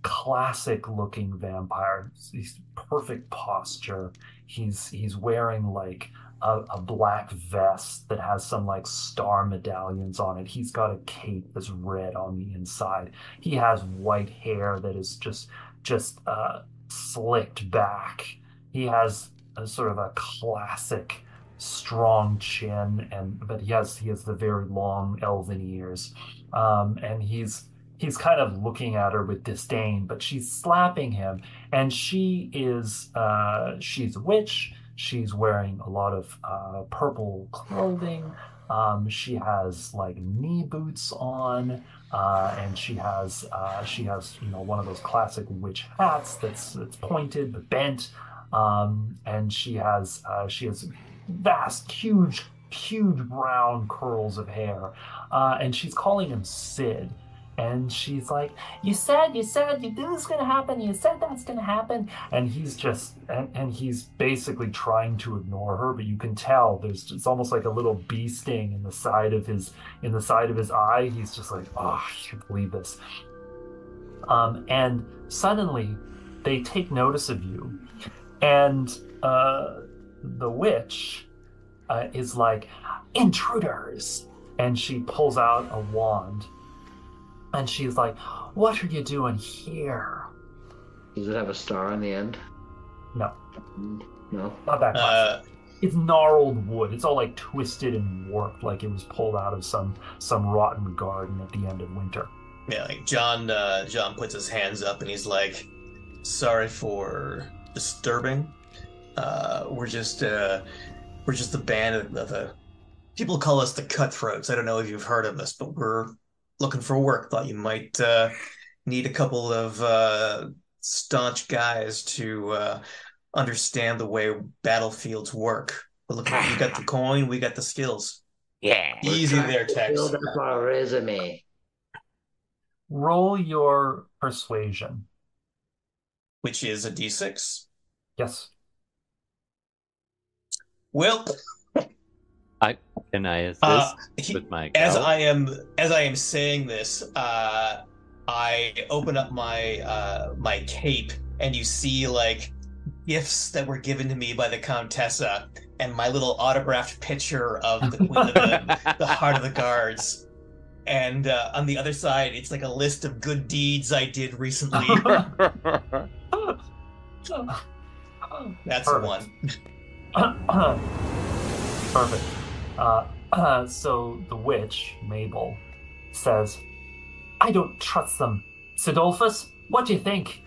classic looking vampire. He's perfect posture. He's he's wearing like a, a black vest that has some like star medallions on it. He's got a cape that's red on the inside. He has white hair that is just just uh, slicked back. He has a sort of a classic strong chin, and but he has he has the very long elven ears, um, and he's he's kind of looking at her with disdain, but she's slapping him, and she is uh, she's a witch. She's wearing a lot of uh, purple clothing. Um, she has like knee boots on, uh, and she has uh, she has you know one of those classic witch hats that's that's pointed but bent, um, and she has uh, she has vast, huge, huge brown curls of hair, uh, and she's calling him Sid. And she's like, "You said, you said, you this was gonna happen. You said that's gonna happen." And he's just, and, and he's basically trying to ignore her, but you can tell there's, it's almost like a little bee sting in the side of his, in the side of his eye. He's just like, "Oh, can't believe this." Um, and suddenly, they take notice of you, and uh, the witch uh, is like, "Intruders!" And she pulls out a wand and she's like, What are you doing here? Does it have a star on the end? No, No. not that classic. Uh, it's gnarled wood. It's all like twisted and warped, like it was pulled out of some some rotten garden at the end of winter. yeah, like John. Uh, John puts his hands up and he's like, "Sorry for disturbing. Uh, we're just uh, we're just a band of, of uh, people call us the Cutthroats. I don't know if you've heard of us, but we're looking for work. Thought you might uh, need a couple of uh, staunch guys to uh, understand the way battlefields work. But look, we got the *sighs* coin, we got the skills. Yeah. Easy there, Tex. Build up our resume. Roll your persuasion. Which is a d6. Yes. Well, Can I assist uh, he- with my as? I am as I am saying this, uh, I open up my uh, my cape, and you see like gifts that were given to me by the Countessa, and my little autographed picture of the Queen of the, the *laughs* Heart of the Guards. And uh, on the other side, it's like a list of good deeds I did recently. *laughs* That's the Perfect. one. *coughs* Perfect. Uh, *coughs* so the witch, Mabel, says, I don't trust them. Sidolphus, what do you think?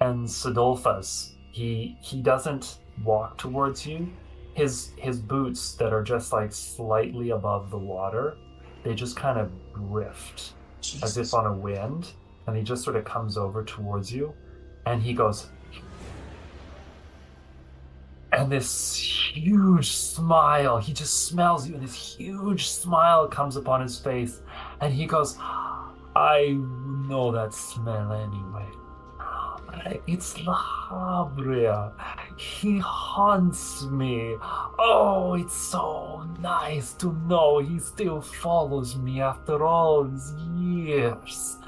And Sidolphus, he he doesn't walk towards you. His his boots that are just like slightly above the water, they just kind of drift as if on a wind, and he just sort of comes over towards you, and he goes, and this huge smile, he just smells you, and this huge smile comes upon his face, and he goes, I know that smell anyway. It's Labria. He haunts me. Oh, it's so nice to know he still follows me after all these years.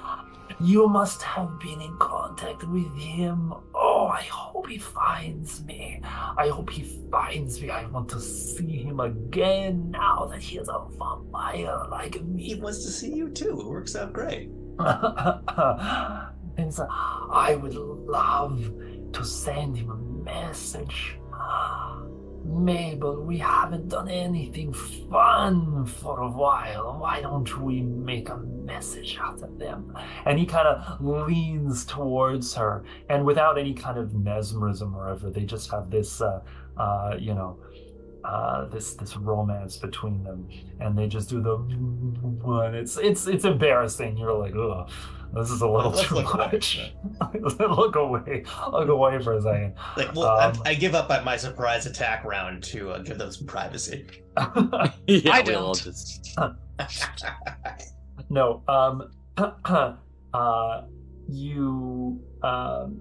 You must have been in contact with him. Oh, I hope he finds me. I hope he finds me. I want to see him again now that he is a vampire like me. He wants to see you too. It works out great. *laughs* and so I would love to send him a message. Mabel, we haven't done anything fun for a while. Why don't we make a message out of them? And he kind of leans towards her, and without any kind of mesmerism or ever, they just have this, uh, uh, you know, uh, this this romance between them, and they just do the *laughs* one. It's it's it's embarrassing. You're like, ugh, this is a little Let's too look away. much. *laughs* look away, look away for a second. Like, well, Um, I, I give up at my surprise attack round to uh, give them some privacy. *laughs* yeah, I we'll all don't. just *laughs* no, um, *clears throat* uh, you, um,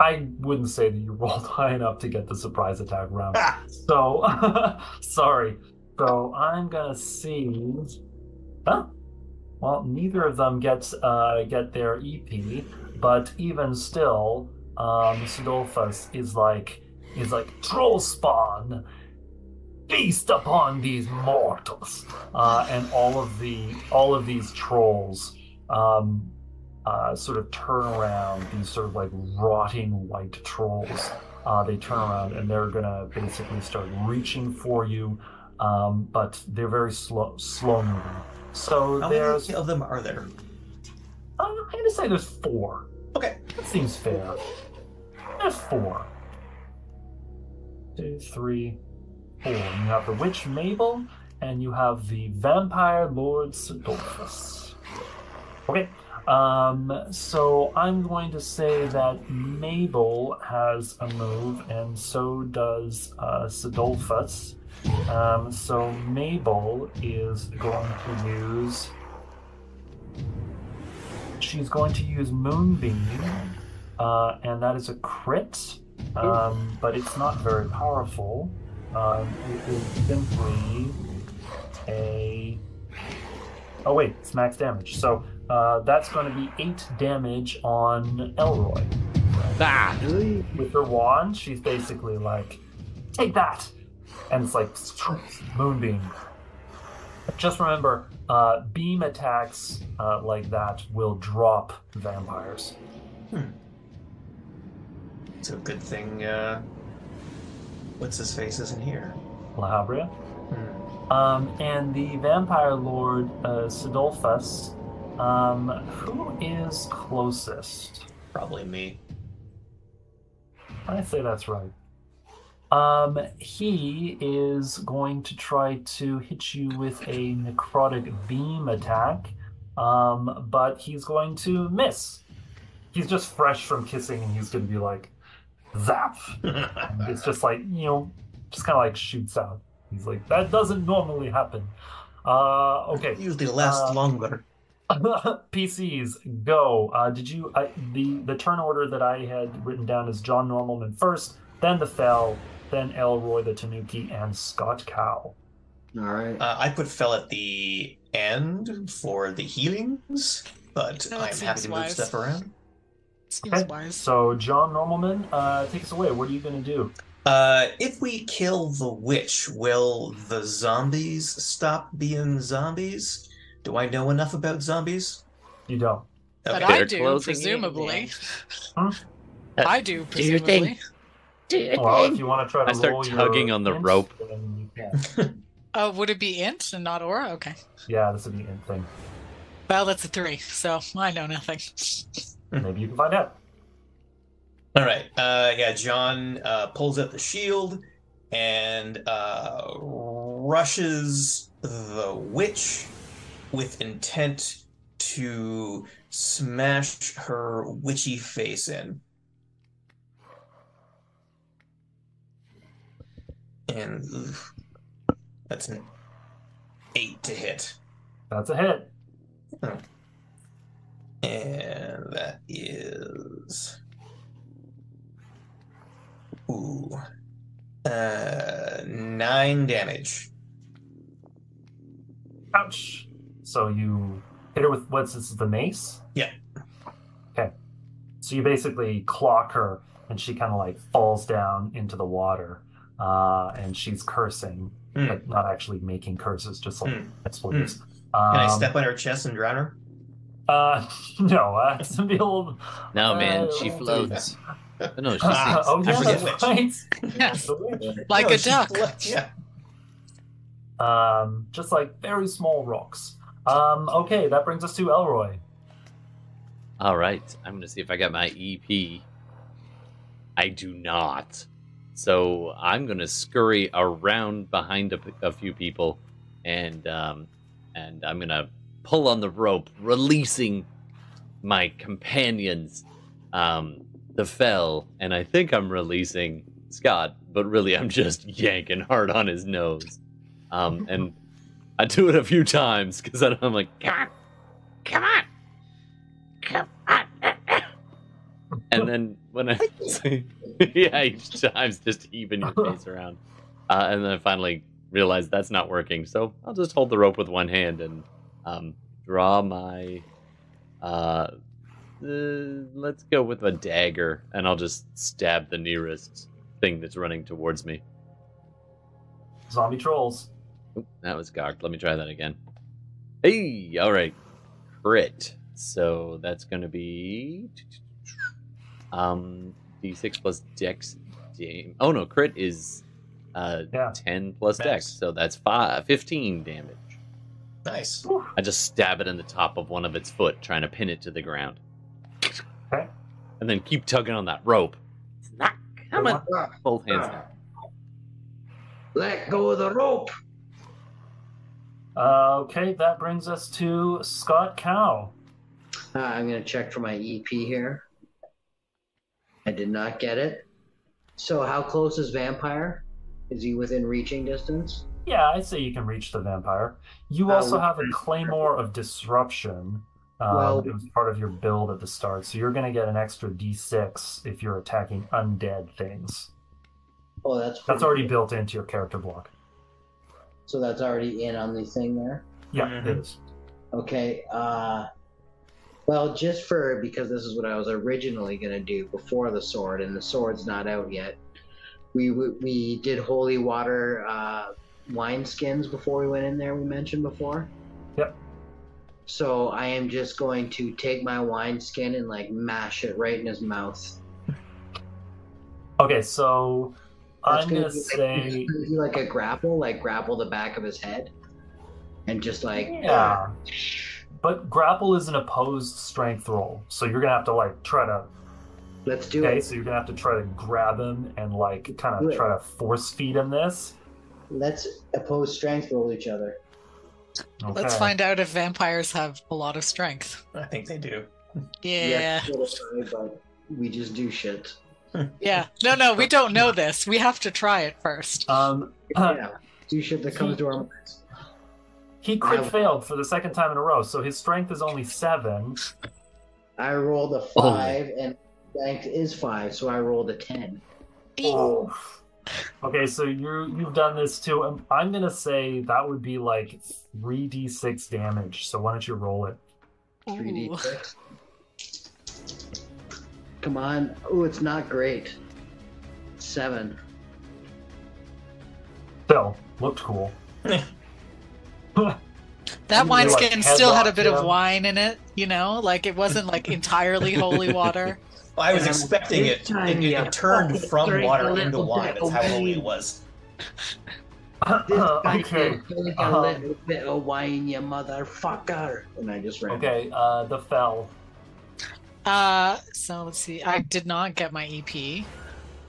I wouldn't say that you rolled high enough to get the surprise attack round. So, sorry. So I'm gonna see. Huh? Well, neither of them gets uh get their EP, but even still, um, Sidolphus is like is like troll spawn. Feast upon these mortals, uh, and all of the all of these trolls um, uh, sort of turn around. These sort of like rotting white trolls uh, they turn around and they're gonna basically start reaching for you, um, but they're very slow, slow moving. So How there's, many of them are there? uh, I'm gonna say there's four. Okay. That seems fair. There's four. Two, three, four. You have the witch Mabel, and you have the vampire Lord Sidolphus. Okay. Um, so I'm going to say that Mabel has a move, and so does uh, Sidolphus. Um, so Mabel is going to use. She's going to use Moonbeam, uh, and that is a crit, um, but it's not very powerful. Um, it is simply a. Oh wait, it's max damage. So uh, that's going to be eight damage on Elroy. Ah! With her wand, she's basically like, "Take that," and it's like *laughs* moonbeam. Just remember, uh, beam attacks uh, like that will drop vampires. It's a good thing. Uh, what's his face isn't here. Lahabria? Hmm. Um, and the vampire lord uh, Sidolphus, um, who is closest? Probably me. I say that's right. Um, he is going to try to hit you with a necrotic beam attack, um, but he's going to miss. He's just fresh from kissing, and he's going to be like, zap. *laughs* And it's just like you know, just kind of like shoots out. He's like, that doesn't normally happen. Uh, okay. Usually lasts Uh, longer. *laughs* PCs go. Uh, did you I, the the turn order that I had written down is John Normalman first, then the Fell, then Elroy the Tanuki, and Scott Cow. All right. Uh, I put fell at the end for the healings, but No, I'm happy seems to move wise. stuff around. Seems Okay. wise. So John Normalman, uh, take us away. What are you gonna do? Uh, if we kill the witch, will the zombies stop being zombies? Do I know enough about zombies? You don't. But I They're do, presumably. Hmm? I do, Do your thing. presumably. Do your Well, if you want to try to I start roll tugging your on the int, rope. then you. *laughs* Oh, would it be int and not aura? Okay. Yeah, this would be an thing. Well, that's a three, so I know nothing. Maybe you can find out. All right. Uh, yeah, John uh, pulls out the shield and uh, rushes the witch with intent to smash her witchy face in. And oof, that's an eight to hit. That's a hit. And that is. Ooh. Uh, nine damage. Ouch. So you hit her with what's this? The mace? Yeah. Okay. So you basically clock her, and she kind of like falls down into the water, uh, and she's cursing, Hmm. but not actually making curses, just like Hmm. expletives. Can I Um, step on her chest and drown her? Uh, *laughs* no, uh, it's gonna be a little. No, man, *laughs* uh, she floats. that. No, she's Uh, oh yeah, that's right. *laughs* Yes. Like No, a duck. floats, Yeah. Um, just like very small rocks. Um, okay, that brings us to Elroy. All right, I'm gonna see if I got my EP. I do not. So I'm gonna scurry around behind a few people, and um, and I'm gonna pull on the rope, releasing my companions, um, the fell, and I think I'm releasing Scott, but really I'm just *laughs* yanking hard on his nose. Um, and I do it a few times because I'm like, Come on. Come on. Come on. and then when I say, *laughs* *laughs* yeah, each time's just heaving your face around, uh, and then I finally realize that's not working. So I'll just hold the rope with one hand and um, draw my. Uh, uh, let's go with a dagger, and I'll just stab the nearest thing that's running towards me. Zombie trolls. Oop, that was cocked. Let me try that again. Hey, all right, crit. So that's going to be um d6 plus dex dam- Oh no, crit is uh Yeah. 10 plus Max. dex, so that's five, 15 damage. Nice. I just stab it in the top of one of its foot, trying to pin it to the ground. Okay. And then keep tugging on that rope. It's not coming. Both hands down. Let go of the rope. Uh, okay, that brings us to Scott Cow. Uh, I'm gonna check for my EP here. I did not get it. So how close is Vampire? Is he within reaching distance? Yeah, I'd say you can reach the vampire. You Uh, also have a Claymore of Disruption. Um, Well- it was part of your build at the start, so you're going to get an extra d6 if you're attacking undead things. Oh, that's That's already good. built into your character block. So that's already in on the thing there. Yeah, Mhm. it is. Okay. Uh, well, just for because this is what I was originally gonna do before the sword, and the sword's not out yet. We we, we did holy water uh, wine skins before we went in there. We mentioned before. Yep. So I am just going to take my wine skin and like mash it right in his mouth. Okay, so That's I'm gonna going to be say. like, do like a grapple, like grapple the back of his head, and just like Yeah. Ah. But grapple is an opposed strength roll, so you're gonna have to like try to. let's do Okay, it. so you're gonna have to try to grab him and like kind of try to force feed him this. Let's oppose strength roll each other. Okay. Let's find out if vampires have a lot of strength. I think they do. Yeah. Yes, little but we just do shit. Yeah. No, no, we don't know this. We have to try it first. Um, yeah, do shit that comes to our minds. he crit I- failed for the second time in a row, so his strength is only seven. I rolled a five, and strength is five, so I rolled a ten. Oh. Okay, so you you've done this too. Um, I'm gonna say that would be like three d six damage. So why don't you roll it? Three d Ooh. six. Come on! Oh, it's not great. Seven. Still looked cool. *laughs* That You wineskin like still had a headlock bit of wine in it, you know? Like it wasn't like entirely holy *laughs* water. I was Yeah, expecting it. time It, it, you it turned fucking from water into wine. That's how holy it was. *laughs* This guy okay. did a um, little bit of wine, you motherfucker. And I just ran. Okay. Uh, the fell. Uh so let's see. I did not get my EP.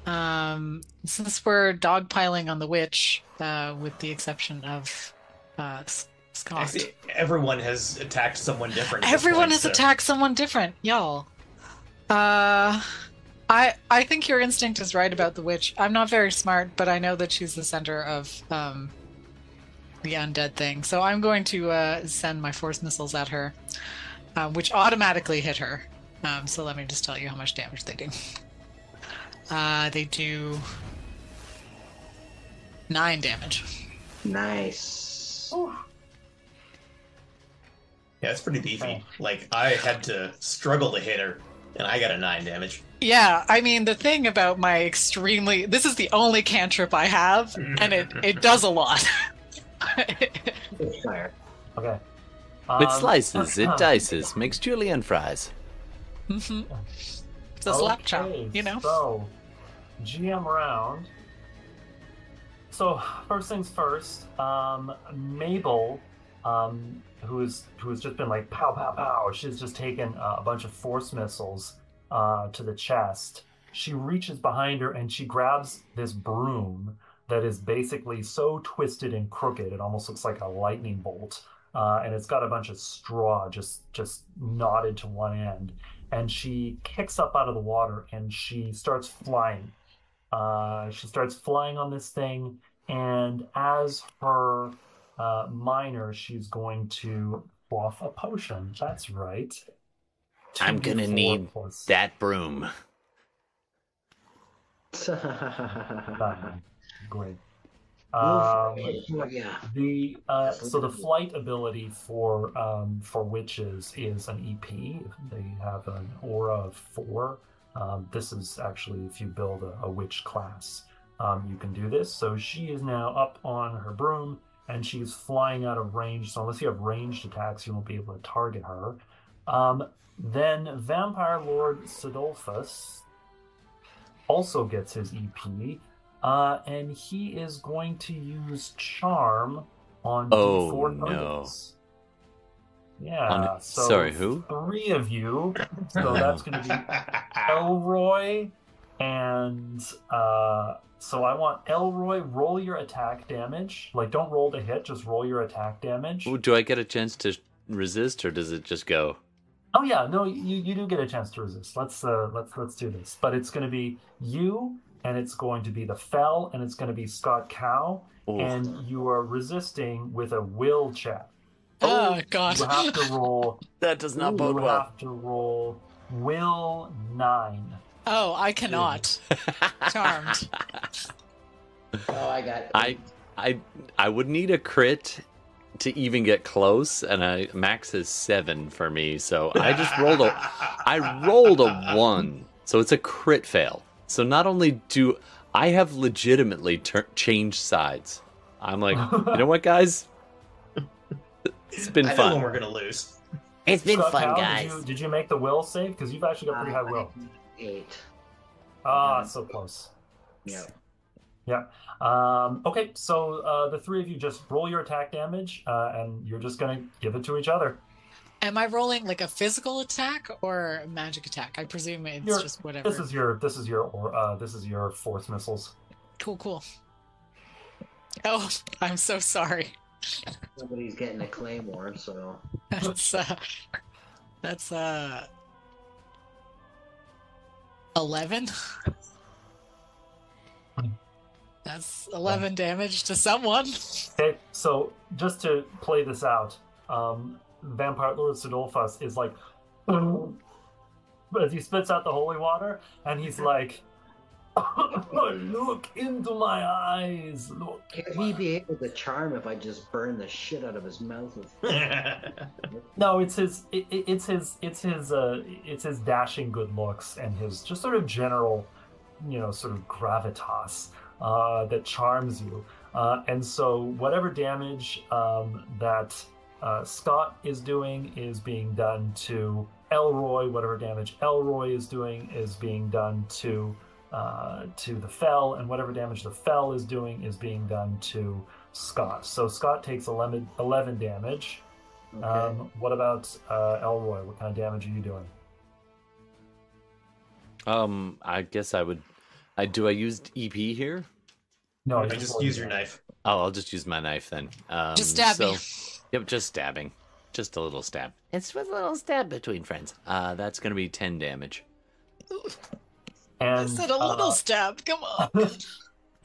Um since we're dogpiling on the witch, uh with the exception of uh Scott. everyone has attacked someone different. Everyone point, has so- attacked someone different, y'all. Uh, I I think your instinct is right about the witch. I'm not very smart, but I know that she's the center of um the undead thing. So I'm going to uh, send my force missiles at her, uh, which automatically hit her. Um, so let me just tell you how much damage they do. Uh, they do nine damage. Nice. Yeah, it's pretty beefy. Like I had to struggle to hit her, and I got a nine damage. Yeah, I mean the thing about my extremely this is the only cantrip I have, and it it does a lot. *laughs* Fire. Okay. It Um, slices, it dices, makes julienne fries. Mhm. It's a slap chop, you know. So, GM round. So first things first, um, Mabel, um, who is who has just been like pow pow pow. She's just taken uh, a bunch of force missiles uh, to the chest. She reaches behind her and she grabs this broom that is basically so twisted and crooked it almost looks like a lightning bolt. Uh, and it's got a bunch of straw just just knotted to one end and she kicks up out of the water and she starts flying. Uh, she starts flying on this thing, and as her uh, minor, she's going to quaff a potion. That's right. I'm gonna need plus That broom. *laughs* nine. Great. Oh, Um, yeah. The uh, so the flight ability for um, for witches is an EP. They have an aura of four. Um, this is actually if you build a, a witch class, um, you can do this. So she is now up on her broom and she's flying out of range. So unless you have ranged attacks, you won't be able to target her. Um, then Vampire Lord Sidolphus also gets his EP, uh, and he is going to use charm on Oh, D4 no. Yeah. On- so sorry, who? Three of you. *laughs* So that's going to be Elroy and uh, so I want Elroy roll your attack damage. Like, don't roll to hit, just roll your attack damage. Ooh, Do I get a chance to resist, or does it just go? Oh yeah, no, you you do get a chance to resist. Let's uh let's let's do this. But it's going to be you, and it's going to be the fell, and it's going to be Scott Cow, Ooh. and you are resisting with a will check. Ah, oh God. You have to *laughs* roll. that does not you bode well. You have to roll will nine. Oh, I cannot. *laughs* Charmed. Oh, I got. I, I, I would need a crit to even get close, and I max is seven for me. So I just rolled a, I rolled a one, so it's a crit fail. So not only do I have legitimately tur- changed sides, I'm like, you know what, guys, it's been I know when fun. we're gonna lose. *laughs* It's been Scott fun, Cow, guys. Did you, did you make the will save? Because you've actually got pretty high will. Eight. Ah, so close. Yeah. Yeah. Um, okay, so uh, the three of you just roll your attack damage, uh, and you're just gonna give it to each other. Am I rolling like a physical attack or a magic attack? I presume it's You're- just whatever. This is your this is your uh, this is your force missiles. Cool, cool. Oh, I'm so sorry. Somebody's getting a claymore, so *laughs* That's uh, that's uh, eleven. That's eleven damage to someone. Okay, so just to play this out, um, Vampire Lord Sidolphus is like, as he spits out the holy water, and he's like, *laughs* "Look into my eyes, look." can he be able to charm if I just burn the shit out of his mouth with? *laughs* No, it's his, it, it- it's his, it's his, uh, it's his dashing good looks and his just sort of general, you know, sort of gravitas uh, that charms you. Uh, and so, whatever damage um, that uh, Scott is doing is being done to Elroy. Whatever damage Elroy is doing is being done to uh, to the Fell, and whatever damage the Fell is doing is being done to Scott. So Scott takes 11, 11 damage. Okay. Um, what about uh, Elroy? What kind of damage are you doing? Um, I guess I would. I do I use EP here? No, I you just use your your knife. Oh, I'll just use my knife then. Um, Just stab so, me. Yep, just stabbing, just a little stab. It's with a little stab between friends. Uh, that's gonna be ten damage. I And said a little uh, stab. Come on. *laughs*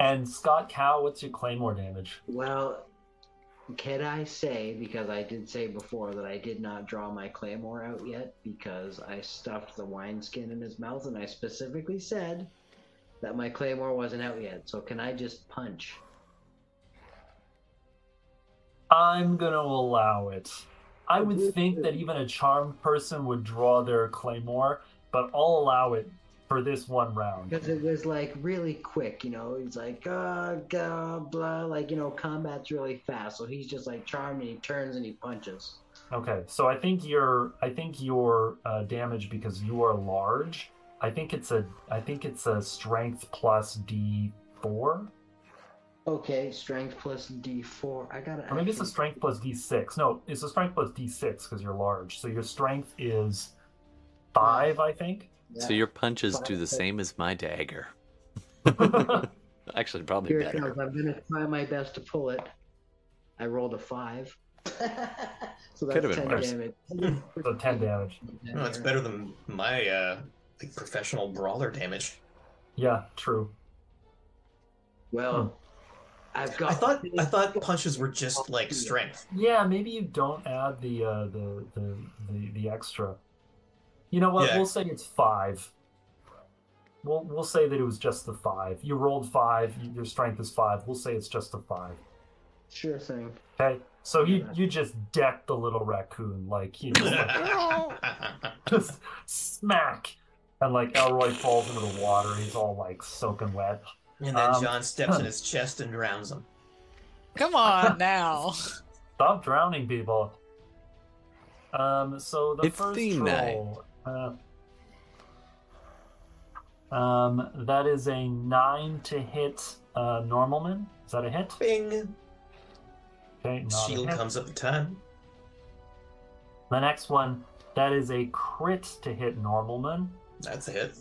and Scott Cow, what's your claymore damage? Well, can I say, because I did say before that I did not draw my claymore out yet because I stuffed the wineskin in his mouth and I specifically said that my claymore wasn't out yet. So can I just punch? I'm gonna allow it. I would think that even a charmed person would draw their claymore, but I'll allow it for this one round. Because it was like really quick, you know. He's like, uh, blah, blah, like, you know, combat's really fast. So he's just like charmed and he turns and he punches. Okay, so I think your I think your uh, damage because you are large. I think it's a I think it's a strength plus D four, Okay, strength plus d4. I gotta. or maybe it's a strength plus D six. No, it's a strength plus D six because you're large. So your strength is five, I think. So your punches do the Five. same as my dagger. *laughs* Actually, probably Here better. I'm gonna try my best to pull it. I rolled a five. *laughs* so that's Could've been 10 worse. damage. *laughs* so ten damage. No, it's better than my uh, like professional brawler damage. Yeah, true. Well, I've got. I thought I thought punches were just like strength. Yeah, maybe you don't add the uh, the, the the the extra. You know what? Yeah. We'll say it's five. We'll we'll say that it was just the five. You rolled five. Your strength is five. We'll say it's just the five. Sure thing. Okay. So you Yeah. you just decked the little raccoon like you know like, *laughs* *laughs* just smack, and like Elroy falls into the water. He's all like soaking wet. And then Um, John steps in his chest and drowns him. Come on now. *laughs* Stop drowning people. Um. So the It's first the troll. Uh, Um, that is a nine to hit uh, Normalman. Is that a hit? Bing. Okay, not a Shield hit. comes up a ton. The next one, that is a crit to hit Normalman. That's a hit.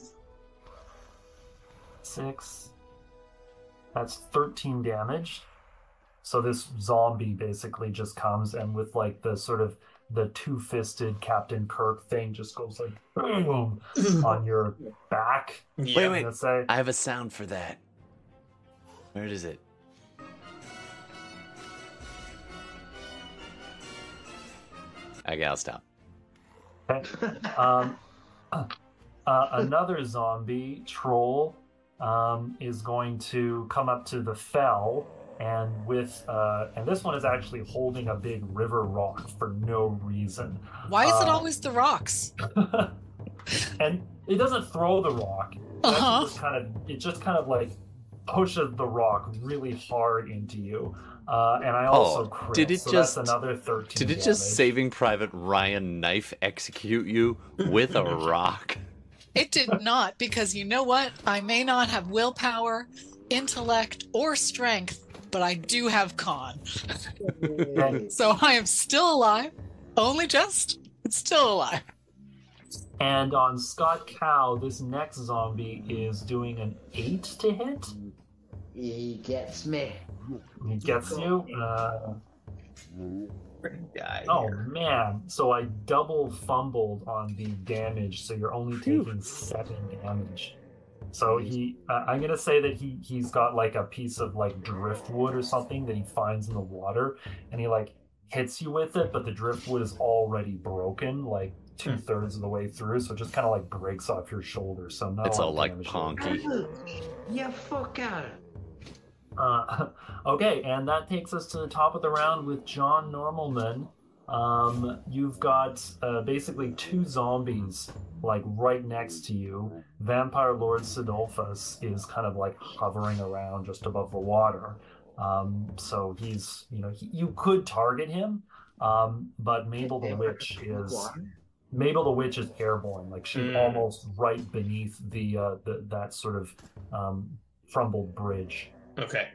Six. That's 13 damage. So this zombie basically just comes and with like the sort of the two-fisted Captain Kirk thing just goes like boom *clears throat* on your back. Yeah. Wait, wait. Let's say I have a sound for that. Where is it? Okay, I gotta stop. um, uh, another zombie troll um, is going to come up to the fell and with uh, and this one is actually holding a big river rock for no reason Why is it Uh, always the rocks? *laughs* and it doesn't throw the rock it Uh-huh. just kind of it just kind of like pushes the rock really hard into you uh, and i also Oh, crit, did it so just- that's another 13 Did it just. Saving Private Ryan knife execute you with a *laughs* rock? It did not, because you know what? I may not have willpower, intellect, or strength, but I do have con. So I am still alive. Only just, but still alive. And on Scott Cow, this next zombie is doing an 8 to hit. He gets me. He gets you. Uh, We're gonna die oh here. man! So I double fumbled on the damage, so you're only taking seven damage. So he, uh, I'm gonna say that he he's got like a piece of like driftwood or something that he finds in the water, and he like hits you with it, but the driftwood is already broken, like two thirds of the way through, so it just kind of like breaks off your shoulder. So not It's all like damage there. Ponky. Yeah, fuck out. Uh, *laughs* okay, and that takes us to the top of the round with John Normalman. Um, you've got uh, basically two zombies like right next to you. Vampire Lord Sidolphus is kind of like hovering around just above the water. Um, so he's, you know, he, you could target him, um, but Mabel the Witch is Mabel the Witch is airborne, like she's Mm. almost right beneath the, uh, the that sort of um, crumbled bridge. Okay.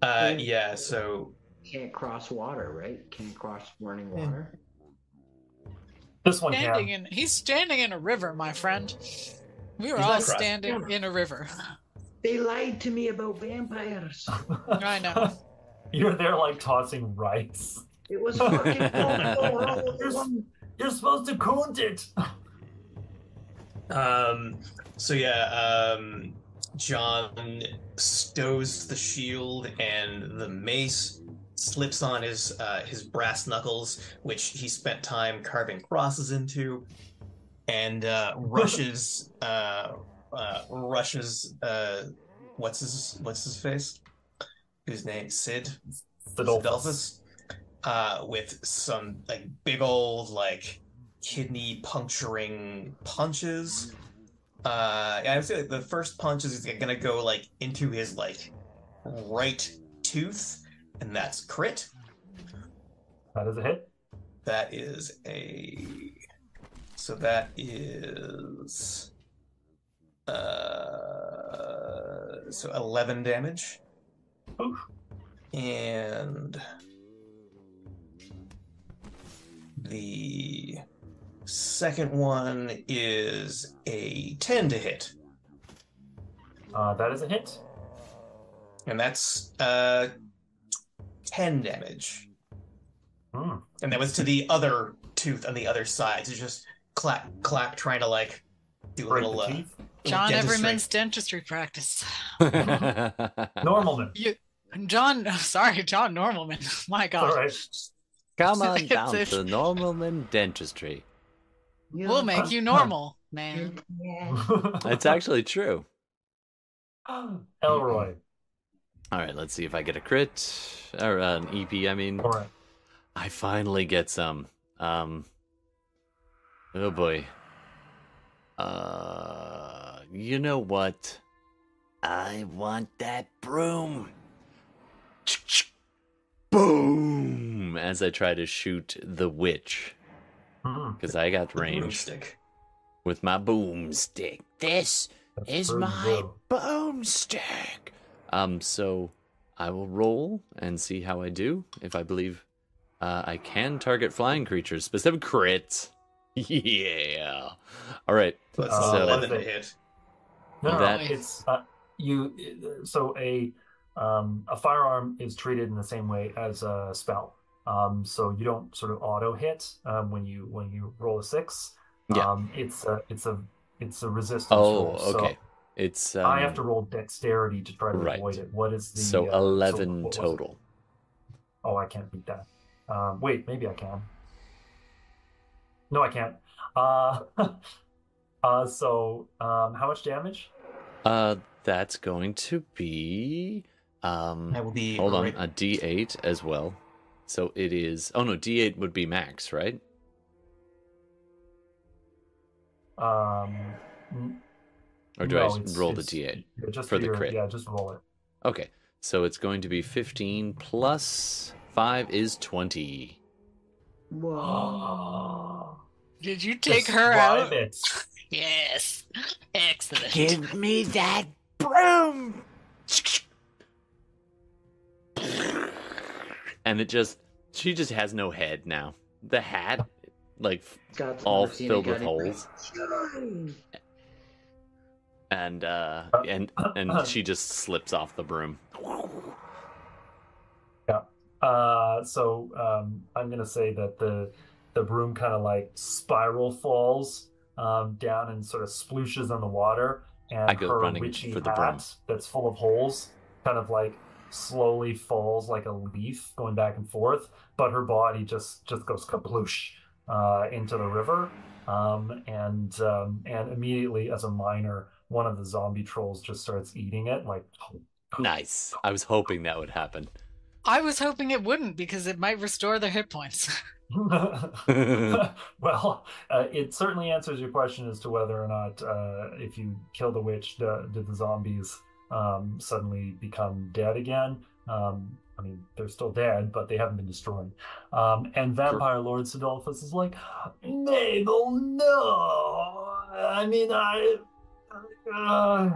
Uh, yeah. So Can't cross water, right? Can't cross running water. This one Standing can. in, he's standing in a river, my friend. We were He's all not crossing. standing in a river. They lied to me about vampires. *laughs* I know. *laughs* You're there like tossing rice. It was fucking bullshit. *laughs* You're supposed to count it. Um, so yeah, um, John stows the shield and the mace, slips on his uh, his brass knuckles, which he spent time carving crosses into, and uh, *laughs* rushes uh, uh, rushes uh, what's his what's his face? Whose name? Sid. Sidolphus, uh, with some like big old like kidney puncturing punches. Uh, I would say like, the first punch is gonna go like into his like right tooth, and that's crit. That is a hit. That is a so that is uh so eleven damage. Oof. And the second one is a 10 to hit. Uh, that is a hit. And that's uh 10 damage. Hmm. And that was to the other tooth on the other side. So just clack clack trying to like do a Break little uh, teeth. John dentistry. Everman's dentistry practice. *laughs* Normalman. You, John, *laughs* sorry, John Normalman. *laughs* My God. All right. Come on down to Normalman Dentistry. We'll make you normal, man. It's actually true. *gasps* Elroy. All right, let's see if I get a crit or uh, an EP. I mean, All right. I finally get some. Um. Oh boy. Uh, you know what? I want that broom. Boom! As I try to shoot the witch. Because I got range broomstick. with my boomstick. This That's is my good. boomstick. Um, so I will roll and see how I do. If I believe uh, I can target flying creatures, specific crits. *laughs* yeah. All right. So it's Uh, 11 to let's hit. No, no, That- no, it's uh, you. So a um, a firearm is treated in the same way as a spell. Um, so you don't sort of auto hit um, when you when you roll a six. Yeah. Um, it's a it's a it's a resistance Oh, roll. So okay. It's um, I have to roll dexterity to try to right. avoid it. What is the so uh, eleven what was it? total. Oh, I can't beat that. Um, wait, maybe I can. No, I can't. Uh, *laughs* uh, so um, how much damage? Uh, that's going to be um. That will be Hold on, right- a D8 as well. So it is. Oh no, D8 would be max, right? Um, Or do no, I it's- roll the D8? yeah, just for the crit? Yeah, just roll it. Okay, so it's going to be 15 plus five is 20. Whoa. *gasps* Did you take her out? It. *laughs* Yes. Excellent. Give me that broom. And it just. She just has no head now. The hat, like, Got all filled with holes. And uh, and and she just slips off the broom. Yeah. Uh, so um, I'm gonna say that the the broom kind of like spiral falls um, down and sort of splooshes on the water, and I go her running witchy for the hat broom. that's full of holes kind of like slowly falls like a leaf going back and forth, but her body just just goes kaploosh uh, into the river, um, and um, and immediately as a minor, one of the zombie trolls just starts eating it like. Nice. I was hoping that would happen. I was hoping it wouldn't because it might restore their hit points. *laughs* *laughs* well, uh, it certainly answers your question as to whether or not, uh, if you kill the witch, do, do the zombies um, suddenly become dead again? Um, I mean, they're still dead, but they haven't been destroyed. Um, and Vampire Lord Sidolphus is like, Mabel, no! I mean, I. Uh,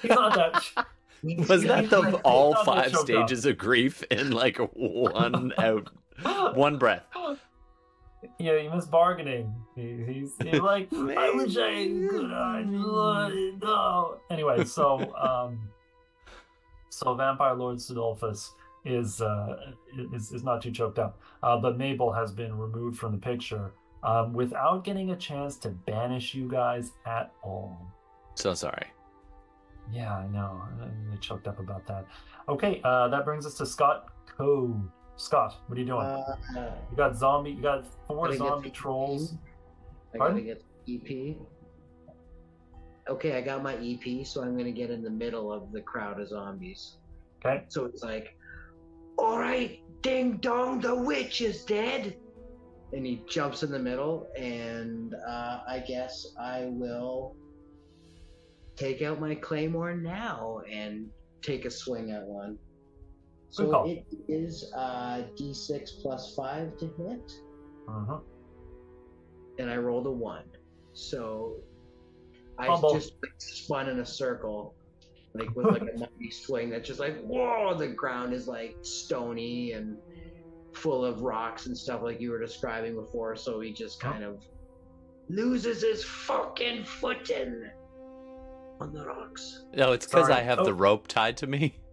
he's *laughs* not that. *laughs* Was that the all five choked up. stages of grief in like one out, one breath? *laughs* Yeah, he missed bargaining. He, he's, he's like, *laughs* I wish I could. I would. No. Anyway, so um, so Vampire Lord Sidolphus is uh is is not too choked up, uh, but Mabel has been removed from the picture um, without getting a chance to banish you guys at all. So sorry. Yeah, I know. I'm really choked up about that. Okay, uh, that brings us to Scott Cow. Scott, what are you doing? Uh, you got zombie. You got four zombie trolls. I Pardon? gotta get EP. Okay, I got my EP, so I'm gonna get in the middle of the crowd of zombies. Okay. So it's like, all right, ding dong, the witch is dead. And he jumps in the middle, and uh, I guess I will take out my claymore now and take a swing at one. Good So call. it is uh, d6 plus 5 to hit, Uh-huh. and I rolled a 1. So I Fumble. just like, spun in a circle, like with like a *laughs* mighty swing that's just like, whoa, the ground is like stony and full of rocks and stuff like you were describing before. So he just kind of loses his fucking footing on the rocks. No, it's because I have the Oh. rope tied to me. *laughs*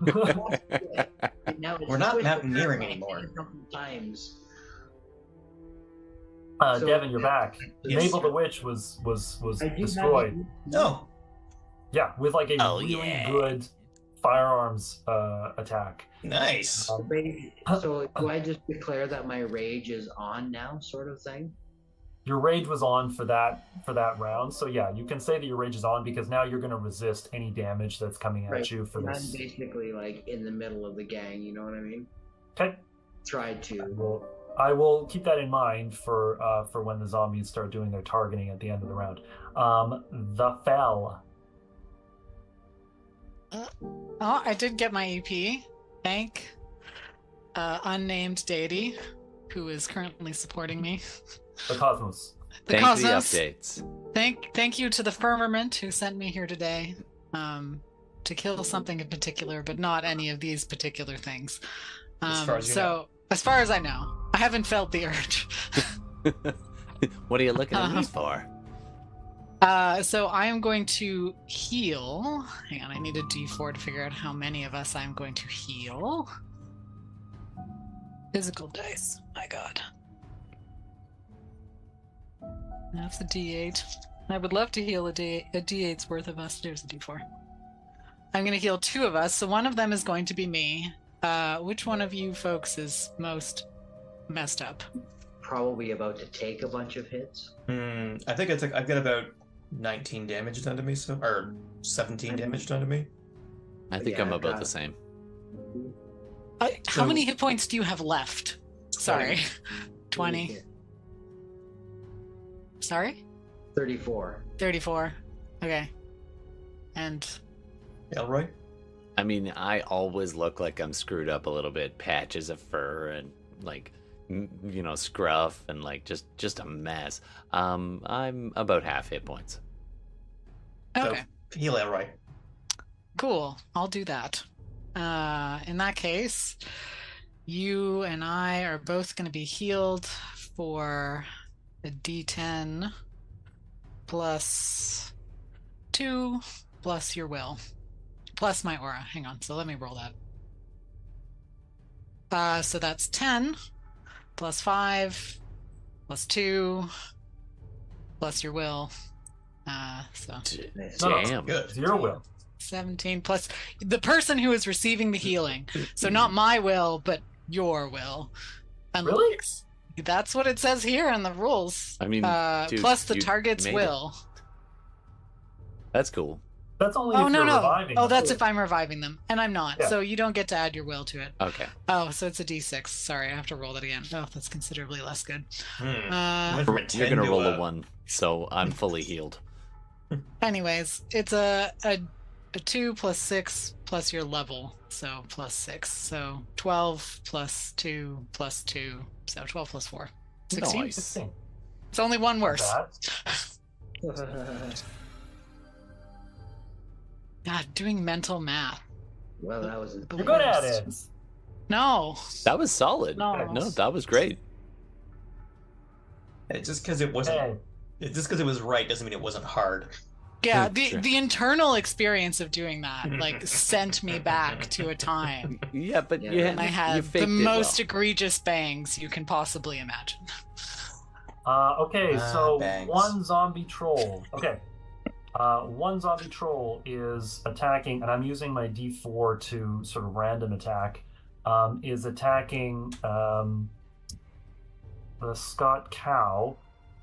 And now We're not twisted mountaineering anymore. Times. uh, So- Devin, you're back. Yes. Mabel the witch was was was I do have destroyed. No. Yeah, with like a Oh, really yeah. good firearms uh, attack. Nice. Um, So do I just declare that my rage is on now, sort of thing? Your rage was on for that for that round, so yeah, you can say that your rage is on because now you're going to resist any damage that's coming at Right. you for And I'm this. basically like in the middle of the gang, you know what I mean? Okay, Try I to. will, I will keep that in mind for uh, for when the zombies start doing their targeting at the end of the round. Um, the fell. Oh, I did get my EP. Thank uh, unnamed deity who is currently supporting me. *laughs* The cosmos. The Thank you for the Cosmos. updates. Thank thank you to the firmament who sent me here today. Um to kill something in particular, but not any of these particular things. Um, As far as you so know. as far as I know, I haven't felt the urge. *laughs* what are you looking at me Uh-huh. for? Uh, so I am going to heal. Hang on, I need a d4 to figure out how many of us I'm going to heal. Physical dice. My god. That's a d8. I would love to heal a, D- a d8's worth of us. There's a d4. I'm going to heal two of us, so one of them is going to be me. Uh, which one of you folks is most messed up? Probably about to take a bunch of hits. Hmm, I think I took. I've got about 19 damage done to me, so or 17 damage done to me. I think Yeah, I'm about the same. Uh, how So- many hit points do you have left? Sorry. 20. Sorry? 34. 34. Okay. And Elroy. I mean, I always look like I'm screwed up a little bit. Patches of fur and like, you know, scruff and like just just a mess. Um, I'm about half hit points. okay, So heal Elroy. cool. I'll do that. Uh in that case, you and I are both going to be healed for a d10 plus 2 plus your will plus my aura. Hang on. So let me roll that. Uh so that's 10 plus 5 plus 2 plus your will. Uh so D- No, no, Damn. Good. Zero will. 17 plus the person who is receiving the healing. So not my will, but your will. And Really? That's what it says here in the rules. I mean, uh, dude, plus the target's made it. will. That's cool. That's only Oh if no you're no! reviving Oh, them. that's if I'm reviving them, and I'm not. Yeah. So you don't get to add your will to it. Okay. Oh, so it's a D6. Sorry, I have to roll that again. Oh, that's considerably less good. Hmm. Uh, Went from a You're gonna to roll a a one, so I'm fully healed. anyways, it's a, a a two plus six plus your level, so plus six. So twelve plus two plus two, so twelve plus four. Sixteen. Nice. It's only one worse. bad. *laughs* God, doing mental math. well, that was. The You're good at it. No. That was solid. No. no that was great. It, just because it wasn't, Hey, just because it was right doesn't mean it wasn't hard. Yeah, the the internal experience of doing that like sent me back to a time Yeah, but Yeah. you, when I had faked the it well. most egregious bangs you can possibly imagine. Uh, okay, Ah, so bangs. one zombie troll. Okay. Uh, one zombie troll is attacking, and I'm using my D4 to sort of random attack. Um, is attacking um, the Scott cow,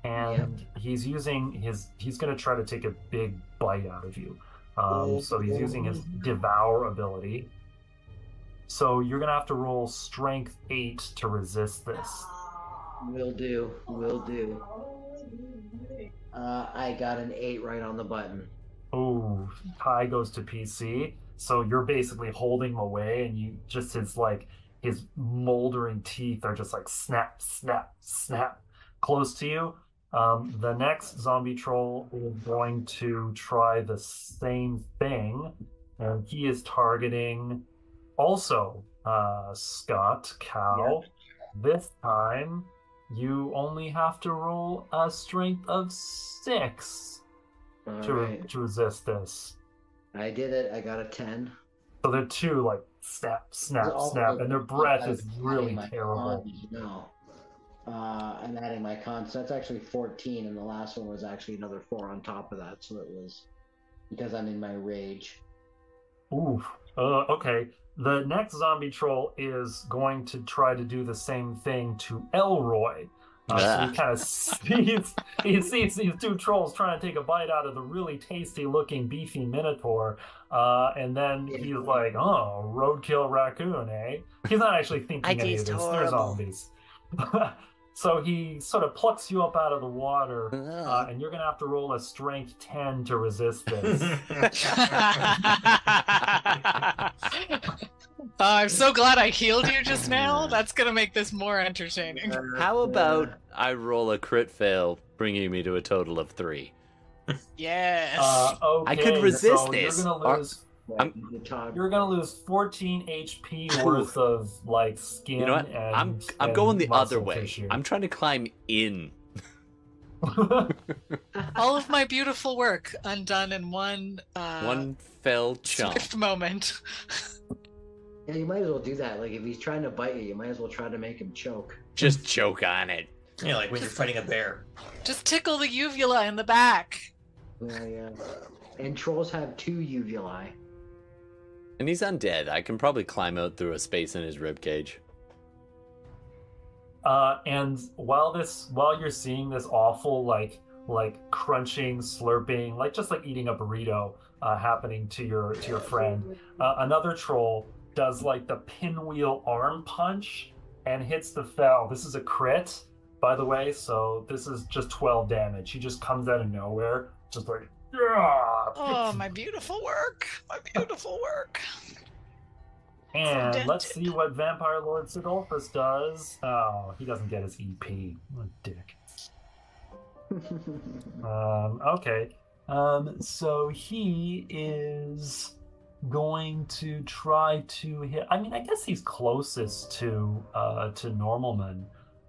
and he's using his. He's going to try to take a big bite out of you. Um, so he's using his devour ability. So you're going to have to roll Strength eight to resist this. Will do. Will do. Uh, I got an eight right on the button. Ooh, tie goes to PC. So you're basically holding him away, and you just his like his moldering teeth are just like snap, snap, snap close to you. Um, the next zombie troll is going to try the same thing, and he is targeting also uh, Scott Cow. This time, you only have to roll a strength of six All to, right. to resist this. I did it. I got a 10. So they're two like snap, snap, snap, and their breath is really terrible. con- No. Uh, I'm adding my con, so that's actually 14, and the last one was actually another 4 on top of that, so it was because I'm in my rage. Ooh. Uh, okay. The next zombie troll is going to try to do the same thing to Elroy. Uh, so Ah. he kind of sees he sees these two trolls trying to take a bite out of the really tasty looking beefy minotaur, uh, and then he's like, "Oh, roadkill raccoon, eh?" He's not actually thinking I any of taste this. They're zombies. *laughs* so he sort of plucks you up out of the water, uh, and you're gonna have to roll a strength ten to resist this. *laughs* uh, I'm so glad I healed you just now. That's gonna make this more entertaining. How about I roll a crit fail, bringing me to a total of three? Yes. Uh, okay, I could resist so this. You're gonna Are- lose. I'm- You're gonna lose 14 HP worth of like skin. You know what? And, I'm I'm going the other way. tissue. I'm trying to climb in. *laughs* All of my beautiful work undone in one uh, One fell chomp. swift moment. Yeah, you might as well do that. Like if he's trying to bite you, you might as well try to make him choke. Just choke on it. Yeah, like when you're fighting a bear. Just tickle the uvula in the back. Yeah, yeah. And trolls have two uvulae. And he's undead. I can probably climb out through a space in his rib cage. Uh, and while this, while you're seeing this awful like like crunching, slurping, like just like eating a burrito, uh, happening to your to your friend, uh, another troll does like the pinwheel arm punch and hits the fell. This is a crit, by the way. So this is just 12 damage. He just comes out of nowhere, just like yeah. Oh, my beautiful work. My beautiful work. And dented. let's see what Vampire Lord Sidolphus does. Oh, he doesn't get his EP. What a dick. *laughs* Um, okay. Um, so he is going to try to hit. I mean, I guess he's closest to uh, to Normalman.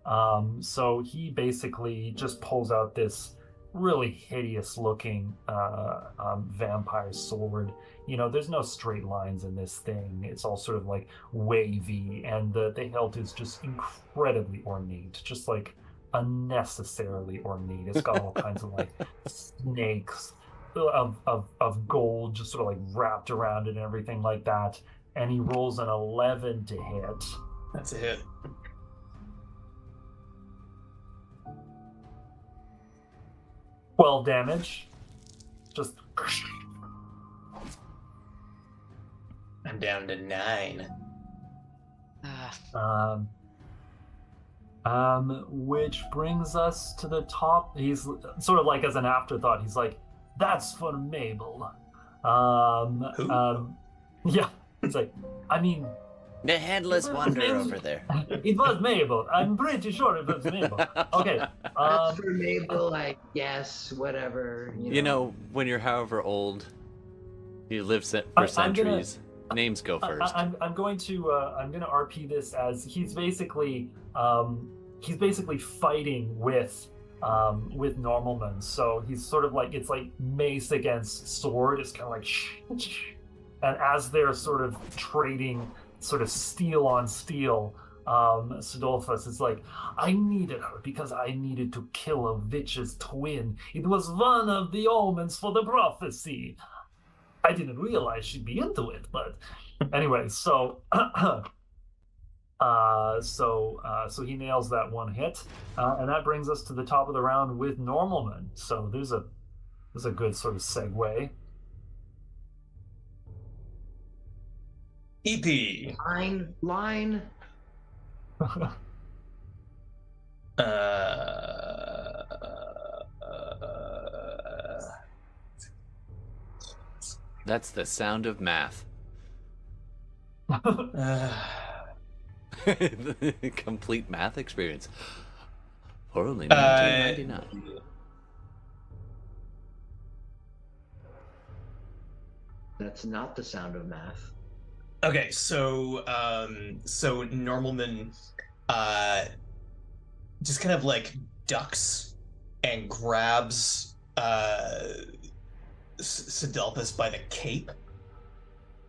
Um, so he basically just pulls out this really hideous looking uh, um, vampire sword. You know, there's no straight lines in this thing. It's all sort of like wavy, and the, the hilt is just incredibly ornate, just like unnecessarily ornate. It's got all kinds of like *laughs* snakes of, of, of gold just sort of like wrapped around it and everything like that. And he rolls an 11 to hit. That's a hit. Twelve damage. Just I'm down to nine. Uh, um um which brings us to the top. He's sort of like as an afterthought, he's like, That's for Mabel. Um Who? um yeah. It's like I mean The headless His wanderer over there. *laughs* it was Mabel. I'm pretty sure it was Mabel. *laughs* Okay. That's Um for Mabel, I guess, whatever. You know. You know, when you're however old, you live for I'm gonna- centuries. Names go I- first. I, am I'm going to uh, I'm going to RP this as he's basically um, he's basically fighting with um, with Normalman. So he's sort of like it's like mace against sword. It's kind of like *laughs* and as they're sort of trading sort of steel on steel. Um, Sidolphus is like, I needed her because I needed to kill a witch's twin. It was one of the omens for the prophecy. I didn't realize she'd be into it, but anyway, so *clears throat* uh, so uh, so he nails that one hit, uh, and that brings us to the top of the round with Normalman. So there's a there's a good sort of segue. EP. line, line. Uh, *laughs* uh, That's the sound of math. uh, *laughs* Complete math experience. For only Uh, 1999. That's not the sound of math. Okay, so um, so Normalman, uh, just kind of like ducks and grabs uh, S- by the cape,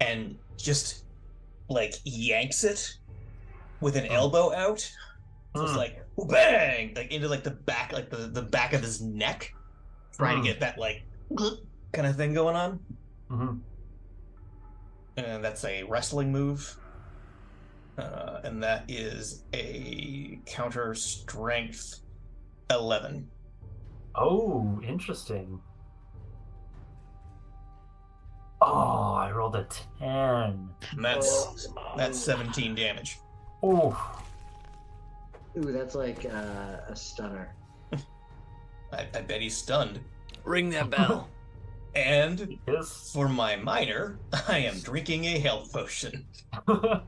and just like yanks it with an Hmm. elbow out. So it's Hmm. like bang, like into like the back, like the, the back of his neck, trying Hmm. to get that like *clears throat* kind of thing going on. Mhm. And that's a wrestling move. Uh, and that is a counter strength 11. Oh, interesting. Oh, I rolled a ten. And that's that's 17 damage. Oh, Ooh, that's like uh, a stunner. *laughs* I, I bet he's stunned. Ring that bell. *laughs* And yes. for my minor, I am drinking a health potion. *laughs*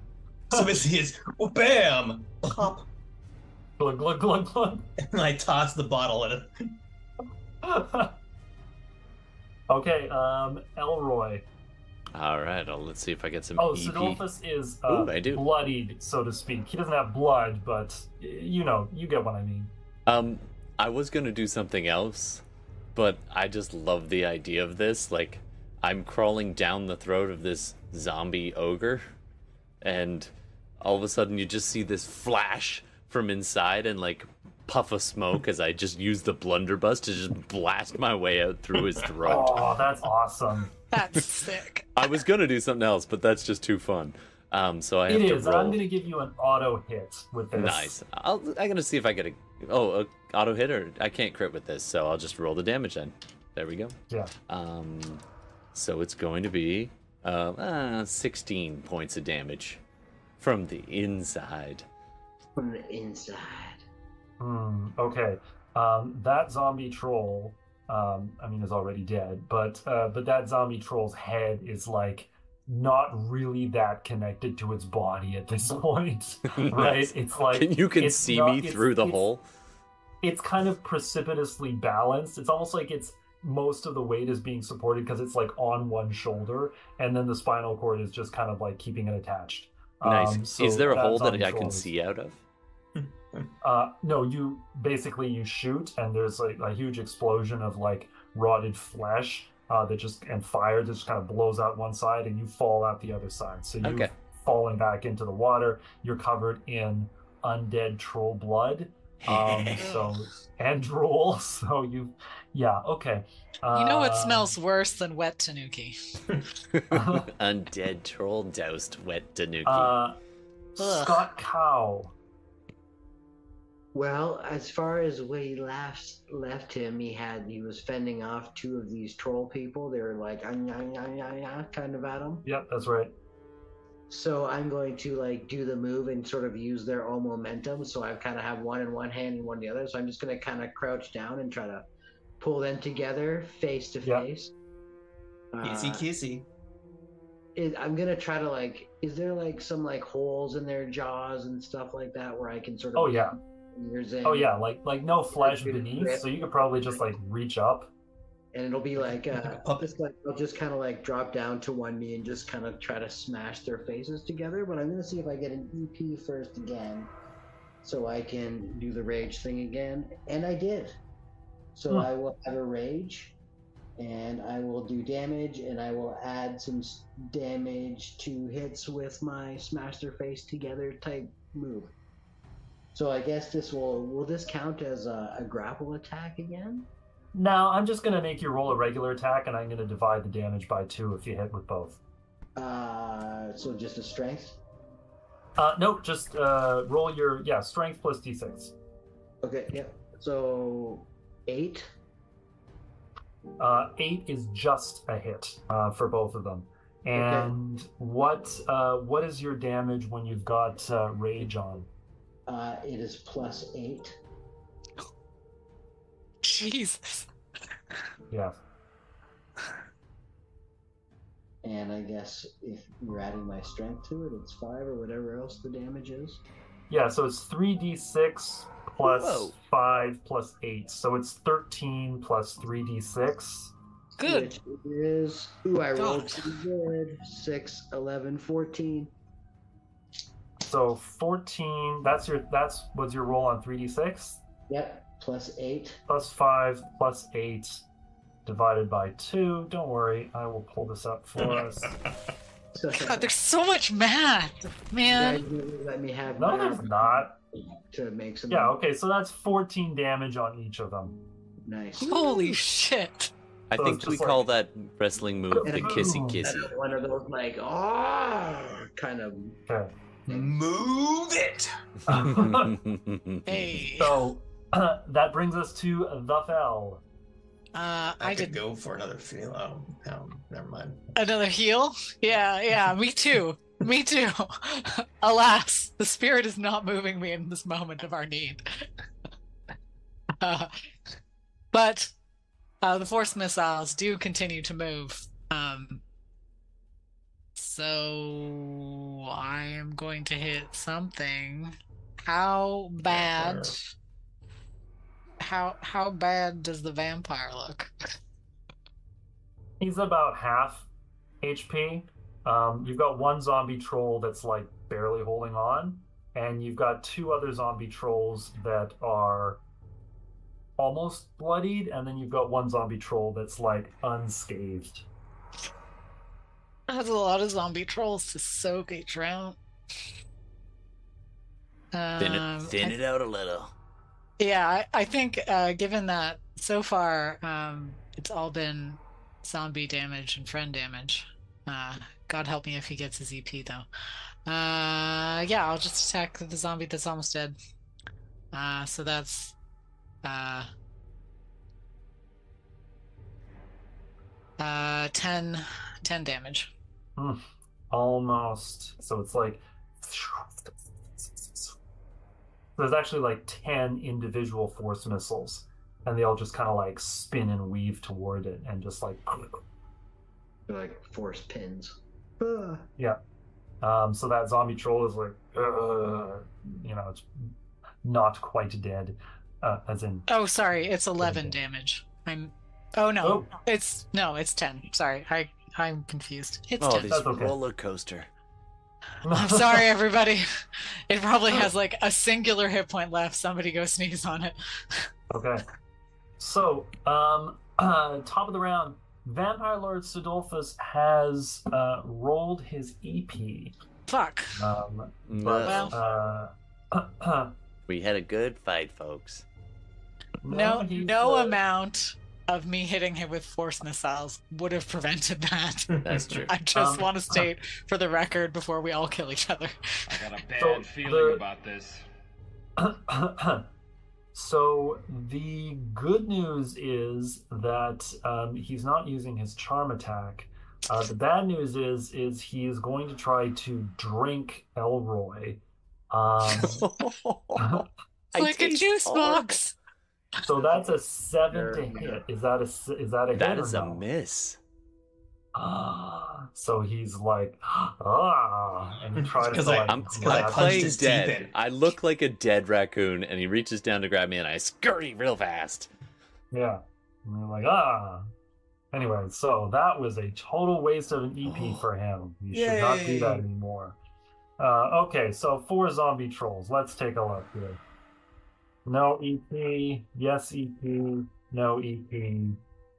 So basically, it's oh, bam, pop, glug glug glug glug. and I toss the bottle at it. *laughs* okay, um, Elroy. All right, well, let's see if I get some Oh, EP. Sidolphus is uh, Ooh, I do. bloodied, so to speak. He doesn't have blood, but you know, you get what I mean. Um, I was gonna do something else, but I just love the idea of this. Like, I'm crawling down the throat of this zombie ogre, and all of a sudden you just see this flash from inside and like puff of smoke as I just use the blunderbuss to just blast my way out through his throat. *laughs* Oh, that's awesome. That's sick. I was gonna do something else, but that's just too fun. Um, so I have It to is. roll. I'm going to give you an auto hit with this. Nice. I'll, I'm gonna see if I get a oh a auto hit or I can't crit with this, so I'll just roll the damage then. There we go. Yeah. Um, so it's going to be uh, uh 16 points of damage from the inside. From the inside. Hmm. Okay. Um, that zombie troll, um, I mean, is already dead, but uh, but that zombie troll's head is like not really that connected to its body at this *laughs* point, *laughs* right? Nice. It's like Can you can it's see not- me through the it's- hole? It's kind of precipitously balanced. It's almost like it's most of the weight is being supported because it's like on one shoulder, and then the spinal cord is just kind of like keeping it attached. Nice. Um, so Is there a hole that I can see out of? *laughs* Uh, no, you basically you shoot, and there's like a huge explosion of like rotted flesh uh, that just and fire that just kind of blows out one side, and you fall out the other side. So you've Okay. fallen back into the water. You're covered in undead troll blood, um, *laughs* so and drool. *laughs* So you, yeah, okay. Uh, You know what smells worse than wet tanuki? *laughs* Undead troll doused wet tanuki. Uh, Scott Cow. Well, as far as we last left him, he had he was fending off two of these troll people. They were like "Ah, "Anya, anya, anya, anya," kind of at him. Yep, that's right. So I'm going to like do the move and sort of use their own momentum. So I kind of have one in one hand and one in the other. So I'm just going to kind of crouch down and try to pull them together face to Yeah. face. Kissy Uh, kissy. is- I'm gonna try to like. Is there like some like holes in their jaws and stuff like that where I can sort of? Oh yeah. Fingers in, Oh yeah. Like like no flesh beneath, grip. so you could probably just like reach up. And it'll be like, uh, a just like I'll just kind of like drop down to one knee and just kind of try to smash their faces together. But I'm gonna see if I get an EP first again, so I can do the rage thing again. And I did. So Hmm. I will have a rage, and I will do damage, and I will add some damage to hits with my smash their face together type move. So I guess this will will this count as a, a grapple attack again? Now I'm just gonna make you roll a regular attack, and I'm gonna divide the damage by two if you hit with both. Uh, so just a strength. Uh, nope, just uh, roll your yeah strength plus d6. Okay, Yeah. So eight. Uh, eight is just a hit uh, for both of them. And what uh, what is your damage when you've got uh, rage on? Uh, it is plus eight. Jesus. Yeah, And I guess if you're adding my strength to it, it's five or whatever else the damage is. yeah. So it's three d6 plus Whoa. five plus eight, so it's thirteen plus three d6. Good. Which is. Ooh, I rolled God. too good. Six, 11, 14. So fourteen. That's your that's was your roll on three d6 Yep, plus eight. plus five plus eight divided by two. Don't worry, I will pull this up for *laughs* us. God, there's so much math, man. let me have No, there's not. to make some. Yeah, okay, so that's 14 damage on each of them. Nice. Holy shit. I so think we just call that wrestling move the kissy kissy. One of those like oh kind of Okay. Move it. *laughs* Hey. so *coughs* that brings us to the fell. Uh, I, I could did go for another feel. Oh, no, never mind. another heal. Yeah, yeah, me too. Me too. *laughs* Alas, the spirit is not moving me in this moment of our need. Uh, *laughs* but uh, the force missiles do continue to move. Um, so I am going to hit something. How bad? How how bad does the vampire look? He's about half HP. Um, you've got one zombie troll that's like barely holding on, and you've got two other zombie trolls that are almost bloodied, and then you've got one zombie troll that's like unscathed. That's a lot of zombie trolls to soak each round. Thin Um, it, thin I- it out a little. Yeah, I, I think uh, given that so far um, it's all been zombie damage and friend damage. Uh, God help me if he gets his EP though. Uh, yeah, I'll just attack the zombie that's almost dead. Uh, so that's uh, uh, 10, 10 damage. Almost. So it's like there's actually like 10 individual force missiles, and they all just kind of like spin and weave toward it, and just like They're like force pins. Yeah. Um, so that zombie troll is like, "Ugh," you know, it's not quite dead, uh, as in, Oh, sorry, it's 11 Okay. damage. I'm. Oh no, oh, it's no, it's 10. Sorry, I I'm confused. It's Oh, 10. this roller coaster. I'm sorry, everybody. It probably has like a singular hit point left. Somebody go sneeze on it. okay. So, um, uh, *clears throat* top of the round, Vampire Lord Sidolphus has uh, rolled his EP. Fuck. Um, No. but, uh, *clears throat* We had a good fight, folks. No, he's, no uh, amount of me hitting him with force missiles would have prevented that. *laughs* That's true. I just Um, want to state for the record before we all kill each other. I got a *laughs* bad So, feeling the- about this. *clears throat* so the good news is that um, he's not using his charm attack. Uh, the bad news is is he is going to try to drink Elroy. Um, *laughs* I like a juice horrible. box. So that's a seven to hit. Is that a is that a hit? That or a no? miss. Ah, so he's like ah, and he tries to Because I- like I'm, It's 'cause I I'm punched playing his teeth dead. in. I look like a dead raccoon, and he reaches down to grab me, and I scurry real fast. Yeah. And you're like, ah. Anyway, so that was a total waste of an EP for him. You should not do that anymore. Uh, okay, so four zombie trolls. Let's take a look here. No EP, yes EP, no EP,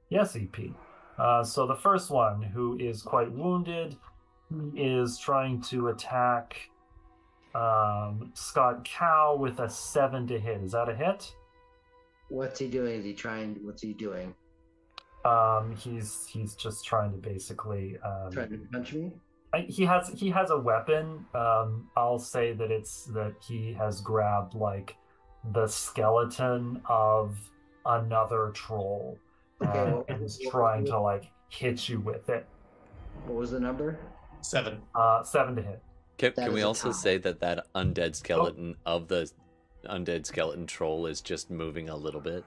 yes EP. Uh, so the first one, who is quite wounded, he is trying to attack um, Scott Cow with a seven to hit. Is that a hit? What's he doing? Is he trying? What's he doing? Um, he's he's just trying to basically. Um, Trying to punch me? I- he has he has a weapon. Um, I'll say that it's that he has grabbed like the skeleton of another troll Okay, uh, and is trying to like hit you with it. What was the number? Seven. Uh, seven to hit. Can, can we also tie. say that that undead skeleton of the undead skeleton troll is just moving a little bit?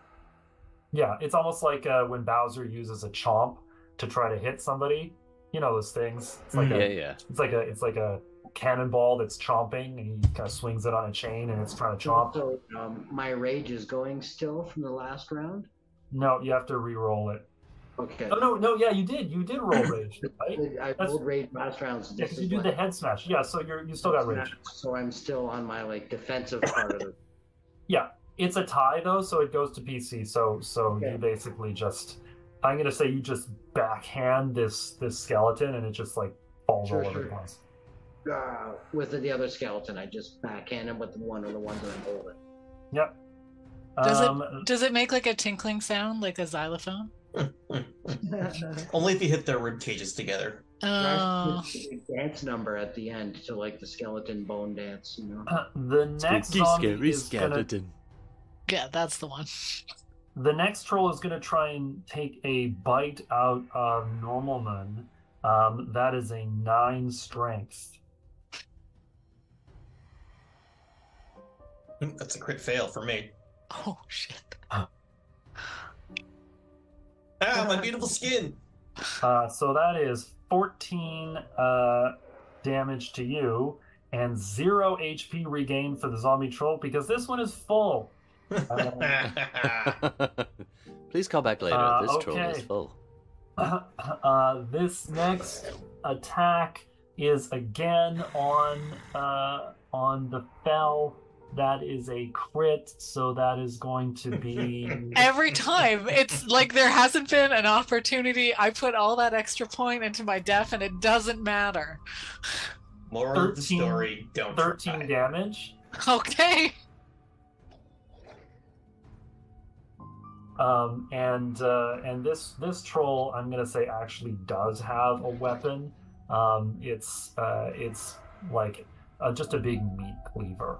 Yeah, it's almost like uh, when Bowser uses a chomp to try to hit somebody. You know those things. It's like Yeah, a yeah. it's like a it's like a cannonball that's chomping, and he kind of swings it on a chain, and it's trying to chomp. So um, my rage is going still from the last round. No, you have to re-roll it. Okay. Oh no, no, yeah, you did. You did roll *coughs* rage, right? I That's- rolled rage last round. So Yeah, you do the head smash. Yeah, so you're you still got rage. So I'm still on my like defensive part of it. *coughs* Yeah, it's a tie though, so it goes to PC. So so Okay. you basically just, I'm gonna say you just backhand this this skeleton, and it just like falls Sure, all over the sure. place. Uh, with the other skeleton, I just backhand him with the one of the ones that I'm holding. Yep. Does um, it does it make like a tinkling sound like a xylophone? *laughs* Only if you hit their rib cages together. Oh, dance number at the end to like the skeleton bone dance, you know. the next Spooky, zombie scary is gonna skeleton. yeah, that's the one. The next troll is going to try and take a bite out of Normalman. Um, that is a nine strength. That's a crit fail for me. Oh shit. Ah, my beautiful skin. Uh, so that is 14 uh, damage to you and zero HP regained for the zombie troll because this one is full. *laughs* *laughs* Please call back later. Uh, this troll is okay. full. *coughs* uh, this next attack is again on uh, on the fell. That is a crit, so that is going to be *laughs* Every time, it's like there hasn't been an opportunity. I put all that extra point into my def, and it doesn't matter. Moral of the 13 story: Don't 13 try. damage. Okay. Um, and uh, and this this troll, I'm gonna say, actually does have a weapon. Um, it's uh, it's like uh, just a big meat cleaver,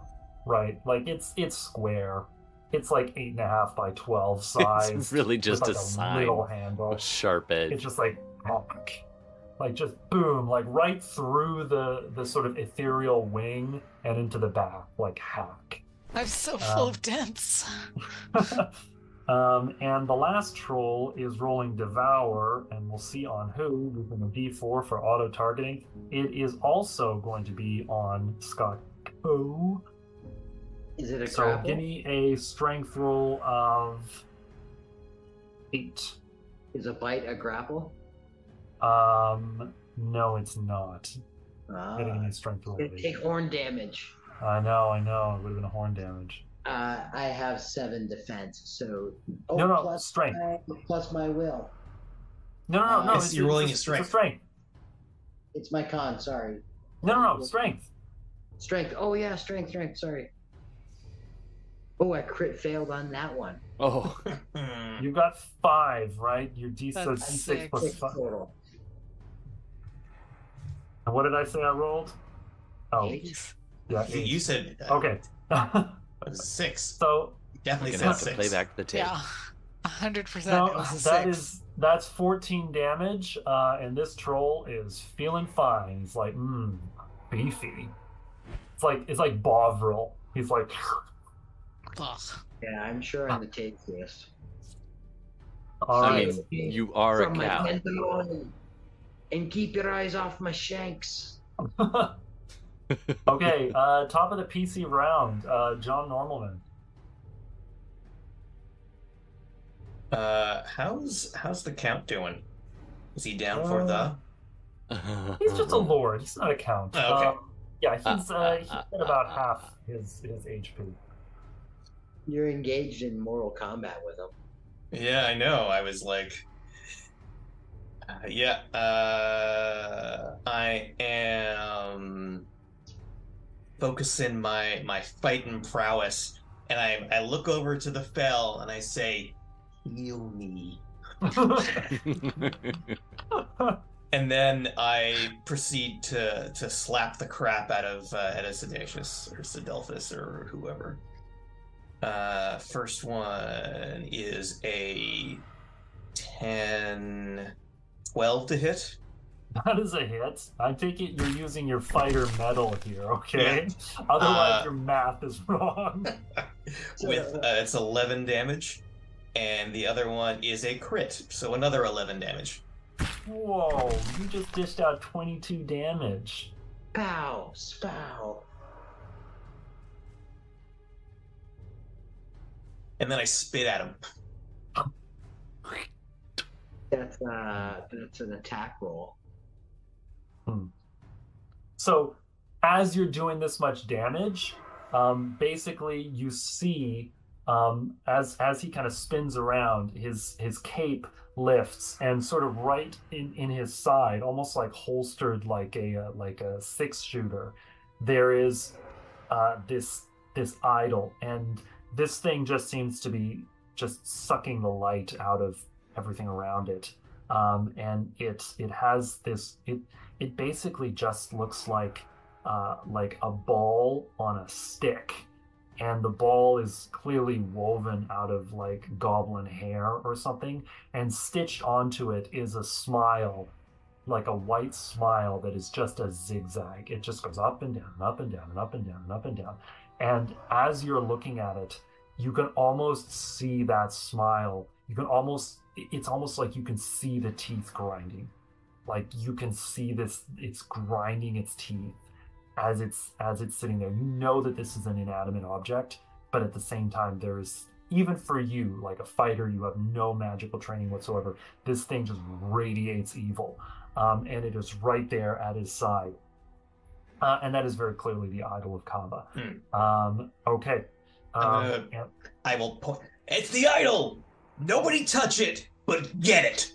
right? Like it's it's square. It's like eight and a half by twelve *laughs* size. It's really just with a like sign. little handle. A sharp edge. It's just like honk. like just boom, like right through the the sort of ethereal wing and into the back, like hack. I'm so full Um, of dents. *laughs* um, and the last troll is rolling Devour, and we'll see on who within a D4 for auto targeting. It is also going to be on Scott Cow. Is it a So grapple? give me a strength roll of eight. Is a bite a grapple? Um, no, it's not. Ah, Getting a strength roll. of take horn damage. I know, I know. It would have been a horn damage. Uh, I have seven defense, so oh, No, no, plus strength. my- plus my will. No, no, no, no. Uh, it's, you're rolling it's, your it's strength. a strength. It's my con. Sorry, No, no, no, strength. strength. Oh yeah, strength, strength. Sorry. Oh, I crit failed on that one. oh. *laughs* You got five, right? Your D so That's six six. plus Six five. total. And what did I say I rolled? Oh, Eight. yeah, You, eight. you said uh, Okay. *laughs* it six. so Definitely gonna said have to six. play back the tape. Yeah, *laughs* a hundred percent. no, It was that six. is that's 14 damage, uh, and this troll is feeling fine. He's like, mmm, beefy. It's like it's like Bovril. He's like, Ugh. Yeah, I'm sure I'm the tastiest. all I right. mean, you are a From my cow. tenderloin. And keep your eyes off my shanks. *laughs* okay, uh, top of the PC round, uh, John Normalman. Uh, how's how's the count doing? Is he down for the? He's just a lord. He's not a count. Oh, okay. Um, yeah, he's Uh, uh, uh, he's uh, at about uh, half his his HP. You're engaged in mortal combat with him. Yeah, I know. I was like, uh, yeah. Uh, I am focusing my my fighting prowess, and I I look over to the fell and I say, "Heal me." *laughs* And then I proceed to to slap the crap out of uh, out Sedacious or Sedelphus or whoever. Uh, first one is a 10, 12 to hit. that is a hit. I take it you're using your fighter metal here, okay? *laughs* Otherwise, Uh, your math is wrong. *laughs* with uh, it's 11 damage, and the other one is a crit, so another 11 damage. Whoa! You just dished out 22 damage. Pow, spow. And then I spit at him. That's uh, that's an attack roll. So, as you're doing this much damage, um, basically you see um, as as he kind of spins around, his his cape lifts and sort of right in in his side, almost like holstered like a uh, like a six shooter. There is uh, this this idol, and this thing just seems to be just sucking the light out of everything around it. Um, and it it has this it it basically just looks like uh, like a ball on a stick. And the ball is clearly woven out of like goblin hair or something. And stitched onto it is a smile like a white smile that is just a zigzag. It just goes up and down and up and down and up and down and up and down and as you're looking at it you can almost see that smile. You can almost it's almost like you can see the teeth grinding. Like you can see this it's grinding its teeth as it's as it's sitting there. You know that this is an inanimate object but at the same time there's even for you like a fighter you have no magical training whatsoever. This thing just radiates evil. Um, and it is right there at his side uh, and that is very clearly the idol of kava Hmm. um, okay um, Uh, and- I will point. It's the idol. Nobody touch it, but get it.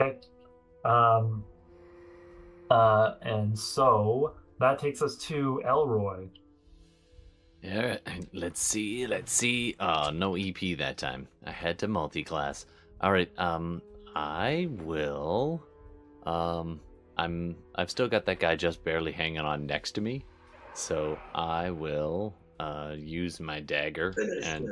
Okay. Um, uh, and so that takes us to Elroy. Yeah, let's see, let's see. Oh, no EP that time. I had to multi-class. All right, um, I will. Um, I'm. I've still got that guy just barely hanging on next to me, so I will uh use my dagger and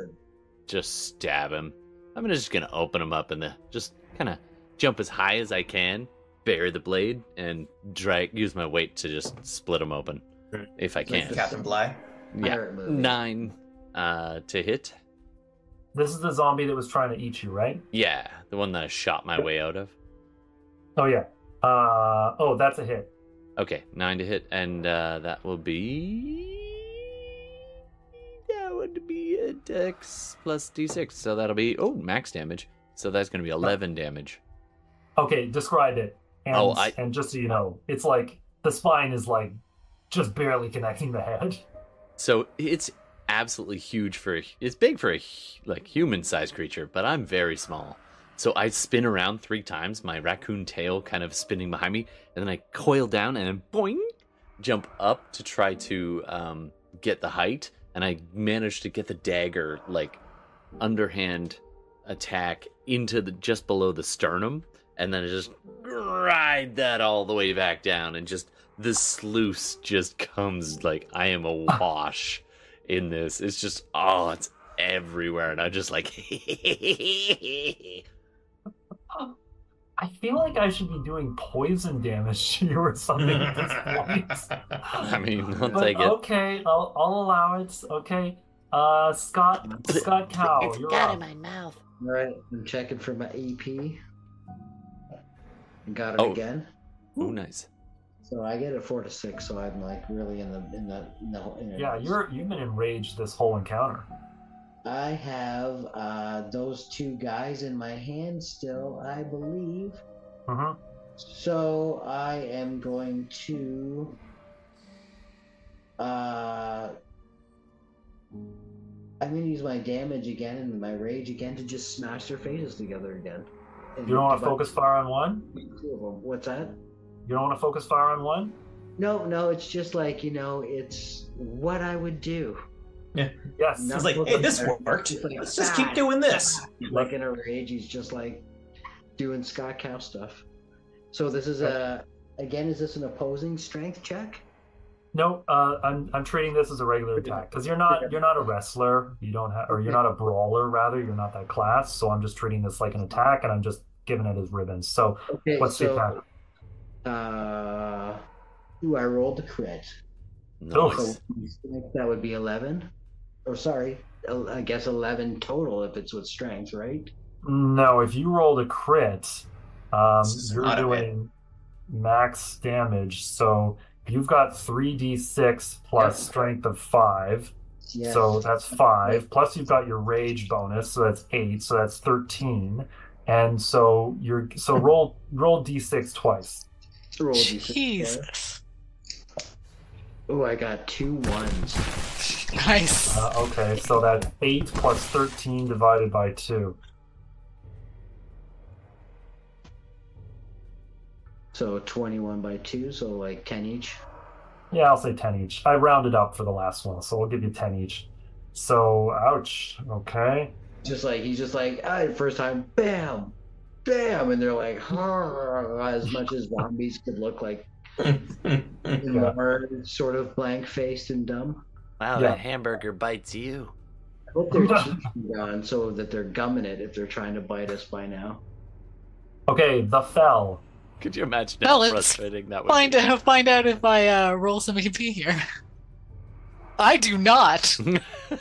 just stab him. I'm just gonna open him up and the just kind of jump as high as I can, bury the blade, and drag. Use my weight to just split him open, if I Like can. Captain Bly. Yeah, nine uh to hit. This is the zombie that was trying to eat you, right? Yeah, the one that I shot my way out of. Oh yeah. Uh oh, that's a hit. Okay, nine to hit, and uh, that will be that would be a dex plus d6, so that'll be oh max damage. So that's gonna be eleven damage. Okay, describe it. And, Oh, I- and just so you know, it's like the spine is like just barely connecting the head. So it's absolutely huge for a, it's big for a like human-sized creature, but I'm very small. So I spin around three times, my raccoon tail kind of spinning behind me, and then I coil down and boing, jump up to try to um, get the height, and I manage to get the dagger like underhand attack into the just below the sternum, and then I just ride that all the way back down, and just the sluice just comes like I am awash in this. It's just oh, it's everywhere, and I'm just like. *laughs* I feel like I should be doing poison damage to you or something at this point. *laughs* I mean, *laughs* I'll But take it. okay, I'll, I'll allow it. Okay. Uh Scott Scott Cow, it's you're got up. in my mouth. All right, I'm checking for my AP. Got it Oh. again. Oh, nice. So I get a four to six. So I'm like really in the in the in the. In the Yeah, you're you've been enraged this whole encounter. I have uh, those two guys in my hand still, I believe. Mm-hmm. So I am going to. Uh, I'm going to use my damage again and my rage again to just smash their faces together again. And You don't want to focus fire on one? two of them. What's that? You don't want to focus fire on one? No, no, it's just like, you know, it's what I would do. Yes. No. He's like, hey, this worked. Let's just keep doing this. Like in a rage, he's just like doing Scott Cow stuff. So this is a, again, is this an opposing strength check? No, uh, I'm I'm treating this as a regular attack because you're not you're not a wrestler. You don't have or you're not a brawler. Rather, you're not that class. So I'm just treating this like an attack, and I'm just giving it as ribbons. So Okay, what's the attack? uh, ooh, I rolled a crit. Oh. Nice. So that would be 11. Or sorry, I guess 11 total if it's with strength, right? No, if you rolled a crit, um, you're doing max damage. So you've got three d six plus Yeah. strength of five. Yes. So that's five. Plus you've got your rage bonus, so that's eight. So that's thirteen. And so you're so *laughs* roll roll d six twice. roll d6 twice. Jesus. Ooh, I got two ones. Nice. Uh, okay, so that's eight plus thirteen divided by two. So 21 by 2, so like 10 each. Yeah, I'll say ten each. I rounded up for the last one, so we'll give you ten each. So ouch. Okay. Just like, he's just like, ah, first time, bam, bam. And they're like, as much as zombies could look like Yeah. *laughs* more sort of blank faced and dumb. Wow, Yeah. that hamburger bites you. I hope their teeth are gone so that they're gumming it if they're trying to bite us by now. Okay, the fell. Could you imagine Well, how let's frustrating that would Find be? out, find out if I uh, roll some EP here. I do not. *laughs*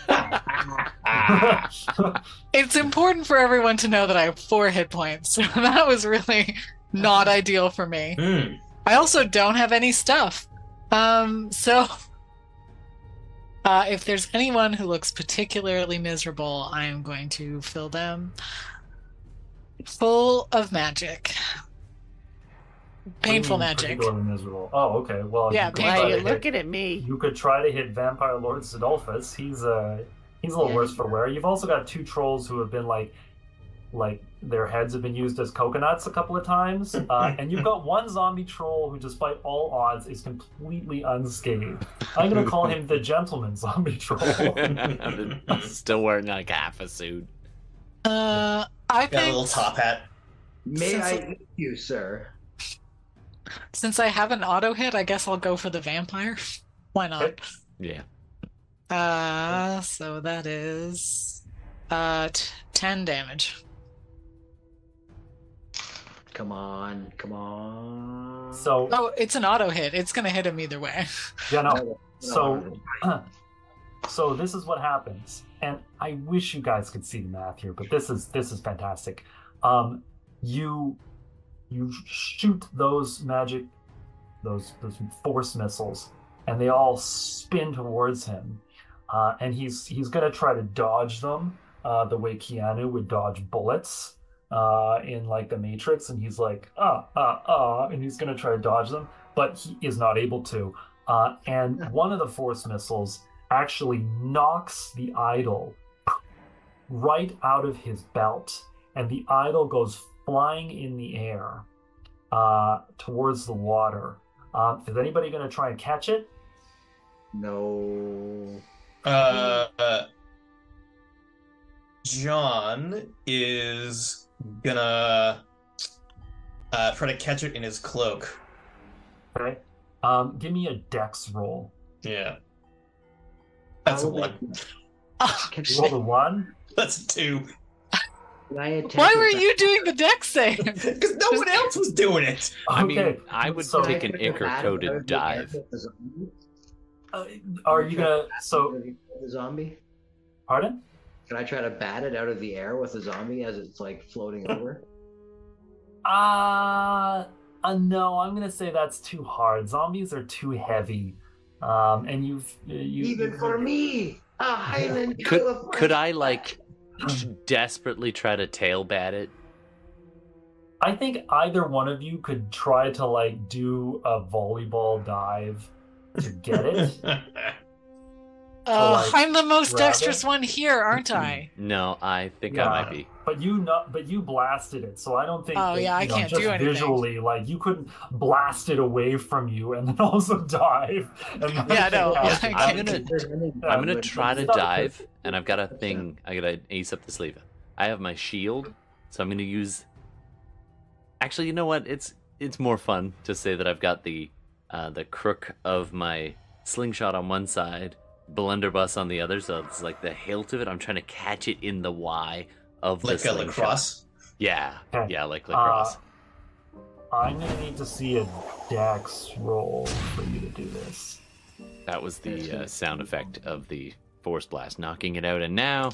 *laughs* It's important for everyone to know that I have four hit points. *laughs* That was really not ideal for me. Hmm. I also don't have any stuff. Um, so uh, if there's anyone who looks particularly miserable, I am going to fill them full of magic. Painful What do you mean magic. particularly miserable? Oh, okay. Well, Yeah, You why are you to hit- looking at me? You could try to hit Vampire Lord Sidolphus. He's uh he's a little Yeah. worse for wear. You've also got two trolls who have been like like their heads have been used as coconuts a couple of times. *laughs* Uh, and you've got one zombie troll who, despite all odds, is completely unscathed. I'm gonna call him the gentleman zombie troll. *laughs* *laughs* Still wearing like half a suit. Uh, I Got a little top hat. May Since I it- hit you, sir? since I have an auto hit, I guess I'll go for the vampire. Why not? Okay. Yeah. Uh, so that is uh t- ten damage. Come on, come on. So Oh, it's an auto hit. It's gonna hit him either way. *laughs* yeah, no. No, So *clears throat* so this is what happens and i wish you guys could see the math here but this is this is fantastic um you you shoot those magic those those force missiles and they all spin towards him uh, and he's he's gonna try to dodge them uh, the way keanu would dodge bullets uh, in like the matrix and he's like ah ah ah and he's gonna try to dodge them but he is not able to uh, and one of the force missiles actually knocks the idol right out of his belt, and the idol goes flying in the air uh, towards the water. Uh, is anybody going to try and catch it? no. Uh, uh, John is gonna uh, try to catch it in his cloak. Okay. Um, give me a dex roll. Yeah. That's a Probably- one. Can, You rolled a one. That's a two. can I attempt Why were you doing the dex save? *laughs* Because no one else was doing it. I mean, Okay, I would so- take an Can I Ichor out coded of the air dive. with the zombie? Uh, are you gonna? So, the zombie? pardon? Can I try to bat it out of the air with a zombie as it's like floating over? *laughs* Uh, uh no, I'm gonna say that's too hard. Zombies are too heavy. Um, and you've you Even for me, a Highland *laughs* Could could I like *laughs* desperately try to tail bat it? I think either one of you could try to like do a volleyball dive to get it. Uh, like, I'm the most grab dexterous one here, aren't I? No, I think Yeah. I might be. but you not, but you blasted it, so I don't think. Oh, that, yeah, I know, can't just do anything. Visually, like you couldn't blast it away from you and then *laughs* also dive. And Yeah, no, yeah, I *laughs* I'm gonna I'm gonna try to dive, and I've got a thing. I got an ace up the sleeve. I have my shield, so I'm gonna use. Actually, you know what? It's it's more fun to say that I've got the uh, the crook of my slingshot on one side, blunderbuss on the other. So it's like the hilt of it. I'm trying to catch it in the Y of the like a slingshot. lacrosse. Yeah, Okay. yeah, like lacrosse. Uh, I'm gonna need to see a dex roll for you to do this. That was the uh, sound effect of the force blast knocking it out. And now,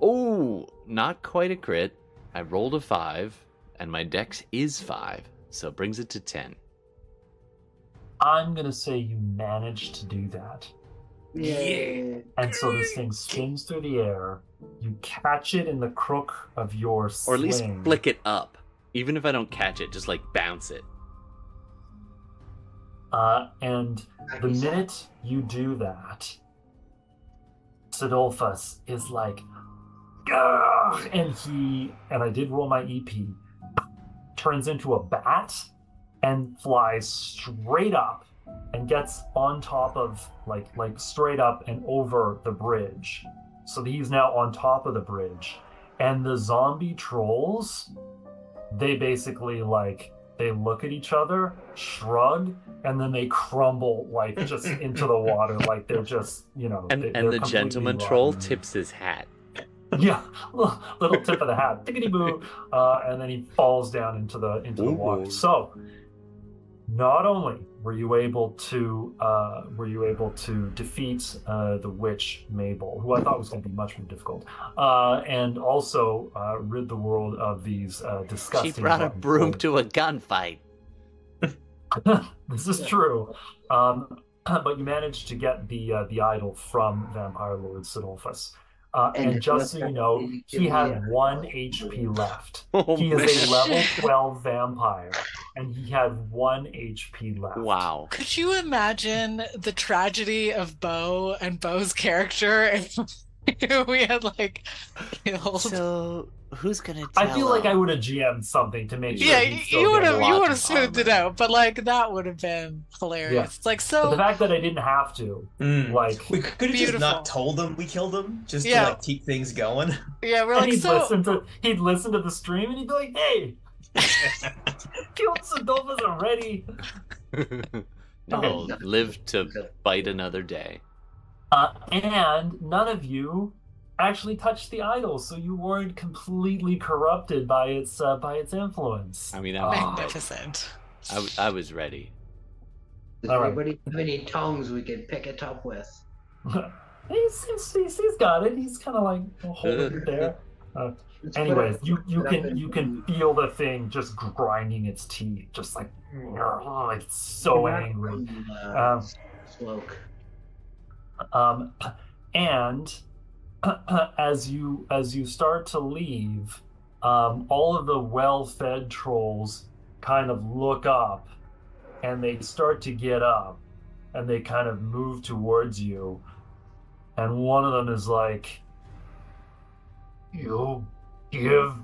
oh, not quite a crit. I rolled a five, and my dex is five, so it brings it to ten. I'm gonna say you managed to do that. Yeah. And so this thing spins through the air. You catch it in the crook of your Or at least flick it up. Even if I don't catch it, just like bounce it. Uh, and the minute you do that, Sidolphus is like, "Gah!" and he, and I did roll my EP, turns into a bat and flies straight up and gets on top of, like, like straight up and over the bridge. So he's now on top of the bridge. And the zombie trolls, they basically like, they look at each other, shrug, and then they crumble like just *laughs* into the water, like they're just you know. And they- and the completely gentleman troll tips his hat. *laughs* Yeah, little, little tip of the hat, tickety boo, *laughs* uh, and then he falls down into the into the water. So not only were you able to uh, were you able to defeat uh, the witch Mabel, who I thought was going to be much more difficult, uh, and also uh, rid the world of these uh, She disgusting. brought a broom to a gunfight. *laughs* this is true. Um, *clears throat* but you managed to get the uh, the idol from Vampire Lord Sidolphus. Uh, and, And just so you know, he had one *laughs* HP left. *laughs* Oh, He is a man. level *laughs* 12 vampire, and he had one HP left. Wow. Could you imagine the tragedy of Bo and Bo's character if we had like killed? So who's gonna tell I feel like I would have GM'd something to make sure. yeah, still you would have you would have smoothed it out, but like that would have been hilarious. Yeah. It's like But so the fact that I didn't have to, Mm. like, We could have just not told them we killed them, just Yeah. to like keep things going. *laughs* yeah, we're and he'd so listen to he'd listen to the stream and he'd be like, "Hey, *laughs* killed Sidolphus already." *laughs* no, live to fight another day. Uh, and none of you actually touched the idol, so you weren't completely corrupted by its uh, by its influence. I mean, I was, Uh, magnificent. I, w- I was ready. Does All right. anybody have any tongues we can pick it up with? *laughs* he's, he's, he's, he's got it. He's kind of like holding it there. *laughs* Uh, anyways, you you put it up can you can feel the thing just grinding its teeth, just like oh, *laughs* it's so angry. Uh, Um, smoke. Um, and *clears throat* as you as you start to leave, um, all of the well-fed trolls kind of look up, and they start to get up, and they kind of move towards you, and one of them is like, "You give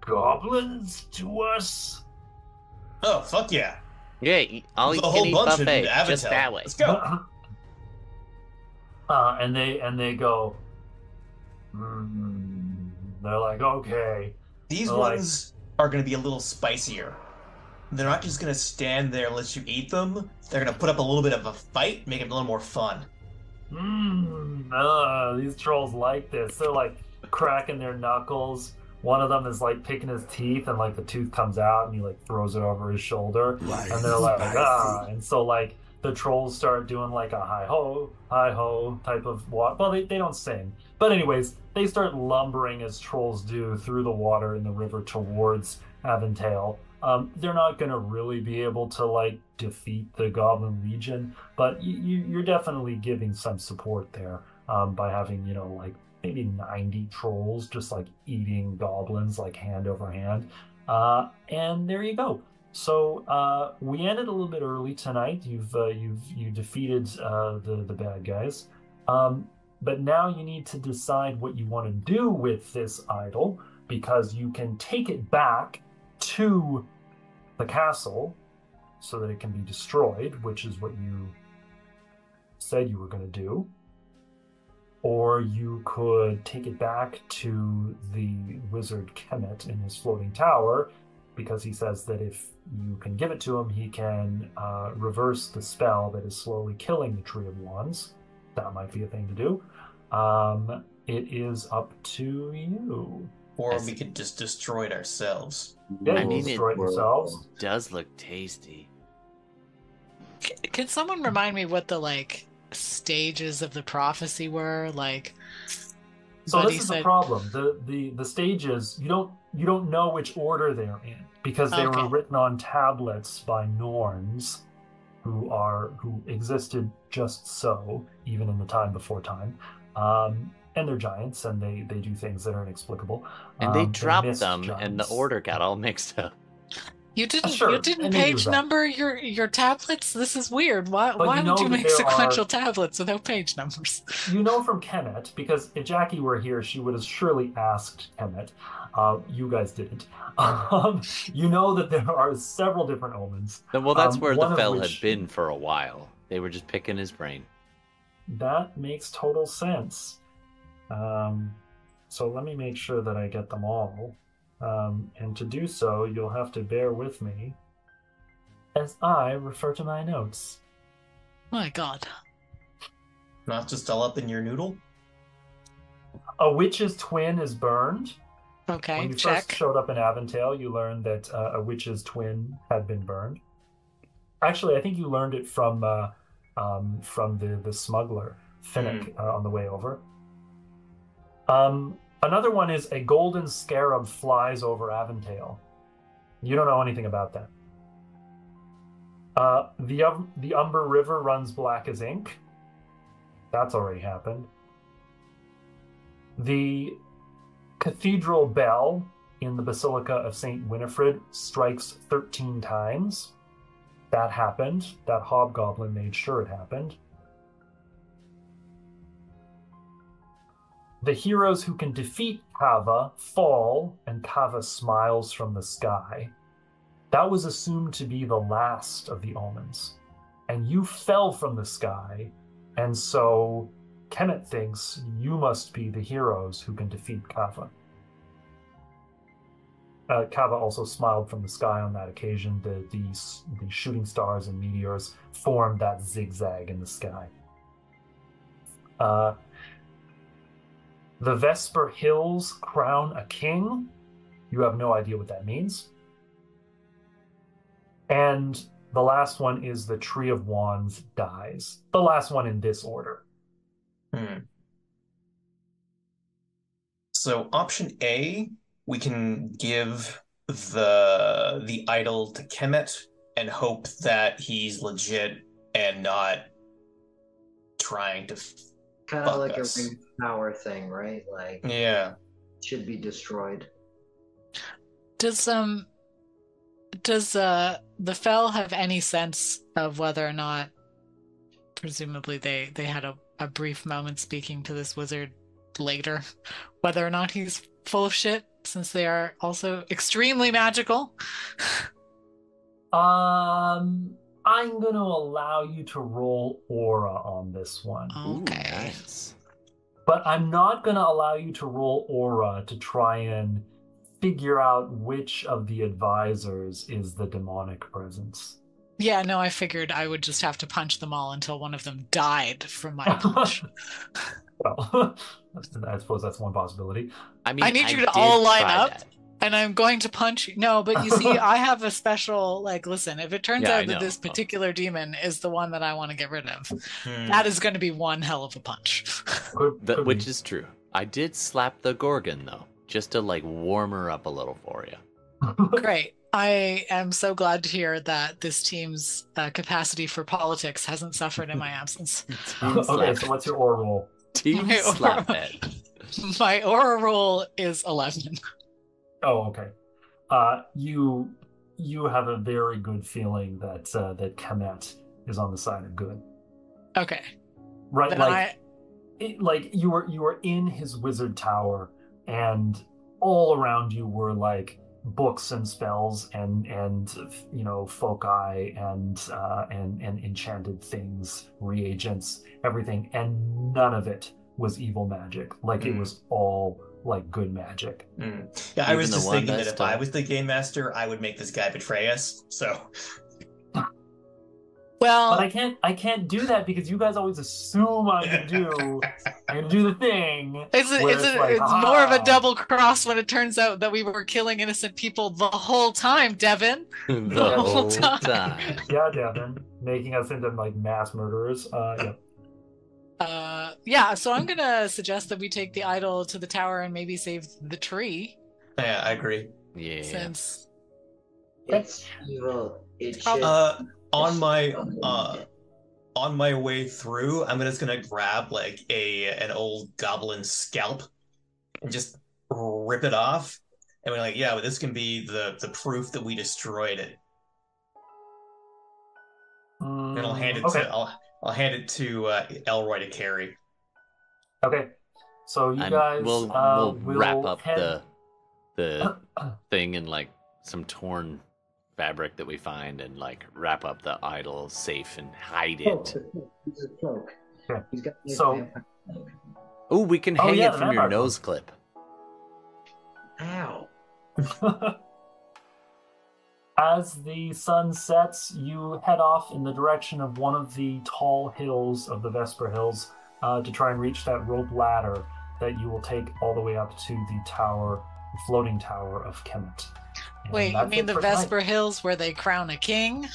goblins to us." Oh fuck yeah! Yeah, eat- all There's you a whole bunch in buffet, Avatar. just that way. Let's go. *laughs* uh, and they and they go. "Hmm." They're like, okay. These I- ones are going to be a little spicier. They're not just going to stand there and let you eat them. They're going to put up a little bit of a fight, make it a little more fun. Mmm, uh, these trolls like this. They're like cracking their knuckles. One of them is like picking his teeth, and like the tooth comes out, and he like throws it over his shoulder. And they're like, ah. And so like the trolls start doing like a hi ho, hi ho type of walk. Well, they, they don't sing, but anyways, they start lumbering as trolls do through the water in the river towards Aventale. Um, they're not going to really be able to like defeat the Goblin Legion, but you, you're definitely giving some support there um, by having you know like maybe 90 trolls just like eating goblins like hand over hand. Uh, and there you go. So uh, we ended a little bit early tonight. You've uh, you've you defeated uh, the the bad guys, um, but now you need to decide what you want to do with this idol because you can take it back to the castle so that it can be destroyed, which is what you said you were going to do. Or you could take it back to the wizard Kemet in his floating tower because he says that if you can give it to him, he can uh, reverse the spell that is slowly killing the Tree of Wands. That might be a thing to do. Um, it is up to you. Or we see. could just destroy it ourselves. Yeah, I mean, destroy it yourselves. Does look tasty. C- Can someone remind me what the like stages of the prophecy were? Like, So this is said- the problem. The, the the stages you don't you don't know which order they're in because they Okay. were written on tablets by Norns, who are who existed just so even in the time before time. Um, and they're giants, and they they do things that are inexplicable. And they Um, dropped mist them, and the order got all mixed up. You didn't sure, you didn't page number your your tablets. This is weird. Why But why you would you make sequential are- tablets without page numbers? You know from Kemet, because if Jackie were here, she would have surely asked Kemet. Uh, you guys didn't. *laughs* Um, you know that there are several different omens. Well, that's Um, where one the fell which- had been for a while. They were just picking his brain. That makes total sense. Um, so let me make sure that I get them all. Um, and to do so, you'll have to bear with me as I refer to my notes. My God. Not just all up in your noodle. A witch's twin is burned. Okay, when you check. first showed up in Aventale, you learned that uh, a witch's twin had been burned. Actually, I think you learned it from uh, um, from the the smuggler Finnick uh, on the way over. Um, another one is a golden scarab flies over Aventale. You don't know anything about that. Uh, the um, the Umber River runs black as ink. That's already happened. The cathedral bell in the Basilica of Saint Winifred strikes thirteen times. That happened. That hobgoblin made sure it happened. The heroes who can defeat Kava fall, and Kava smiles from the sky. That was assumed to be the last of the omens. And you fell from the sky, and so Kemet thinks you must be the heroes who can defeat Kava. Uh, Kava also smiled from the sky on that occasion. The, the, the shooting stars and meteors formed that zigzag in the sky. Uh, the Vesper Hills crown a king. You have no idea what that means. And the last one is the Tree of Wands dies. The last one in this order. Hmm. So option A, we can give the the idol to Kemet and hope that he's legit and not trying to. Kind of like us. a ring power thing, right? Like Yeah. should be destroyed. Does um does uh the Fell have any sense of whether or not presumably they they had a, a brief moment speaking to this wizard later, *laughs* whether or not he's full of shit since they are also extremely magical? *laughs* Um, I'm going to allow you to roll aura on this one, Ooh, Okay. nice. but I'm not going to allow you to roll aura to try and figure out which of the advisors is the demonic presence. Yeah, no, I figured I would just have to punch them all until one of them died from my *laughs* punch. Well, *laughs* I suppose that's one possibility. I mean, I need you to all line up. that. And I'm going to punch you. No, but you see, *laughs* I have a special like. Listen, if it turns Yeah, out that this particular demon is the one that I want to get rid of, Hmm. that is going to be one hell of a punch. *laughs* Could, That, could which is true. I did slap the Gorgon though, just to like warm her up a little for you. *laughs* Great. I am so glad to hear that this team's uh, capacity for politics hasn't suffered in my absence. Okay, so what's your aura roll? team My slap aura- it. My aura roll is 11. Oh, okay. Uh, you you have a very good feeling that uh, that Kemet is on the side of good, Okay. right? Then like I. it, like you were you were in his wizard tower and all around you were like books and spells and and you know foci and uh and and enchanted things reagents everything and none of it was evil magic like it Mm. was all like good magic Hmm. Yeah, I was just thinking that that's if I was the game master, I would make this guy betray us. So Well, but i can't i can't do that because you guys always assume I can do *laughs* i'm gonna do the thing It's a, where it's, a, like, it's more of a "Ah." double cross when it turns out that we were killing innocent people the whole time, Devin. *laughs* the whole whole time. time. yeah devin making us into like mass murderers uh yeah Uh, yeah, so I'm gonna suggest that we take the idol to the tower and maybe save the tree, yeah, I agree. Yeah. since It's evil. It should. Uh, on my uh, on my way through, I'm just gonna grab like a an old goblin scalp and just rip it off. And we're like, yeah, but this can be the the proof that we destroyed it. And I'll hand it okay. to I'll I'll hand it to uh, Elroy to carry. Okay, so you And guys we'll uh, we'll will wrap up head... the the *coughs* thing in like some torn fabric that we find and like wrap up the idol safe and hide Oh, it. He's a cloak. Okay. He's got like So- vampire. Oh, we can Oh, hang yeah, it from your nose clip. Ow. *laughs* As the sun sets, you head off in the direction of one of the tall hills of the Vesper Hills uh, to try and reach that rope ladder that you will take all the way up to the tower, floating tower of Kemet. And wait, you mean the for tonight. Vesper Hills where they crown a king?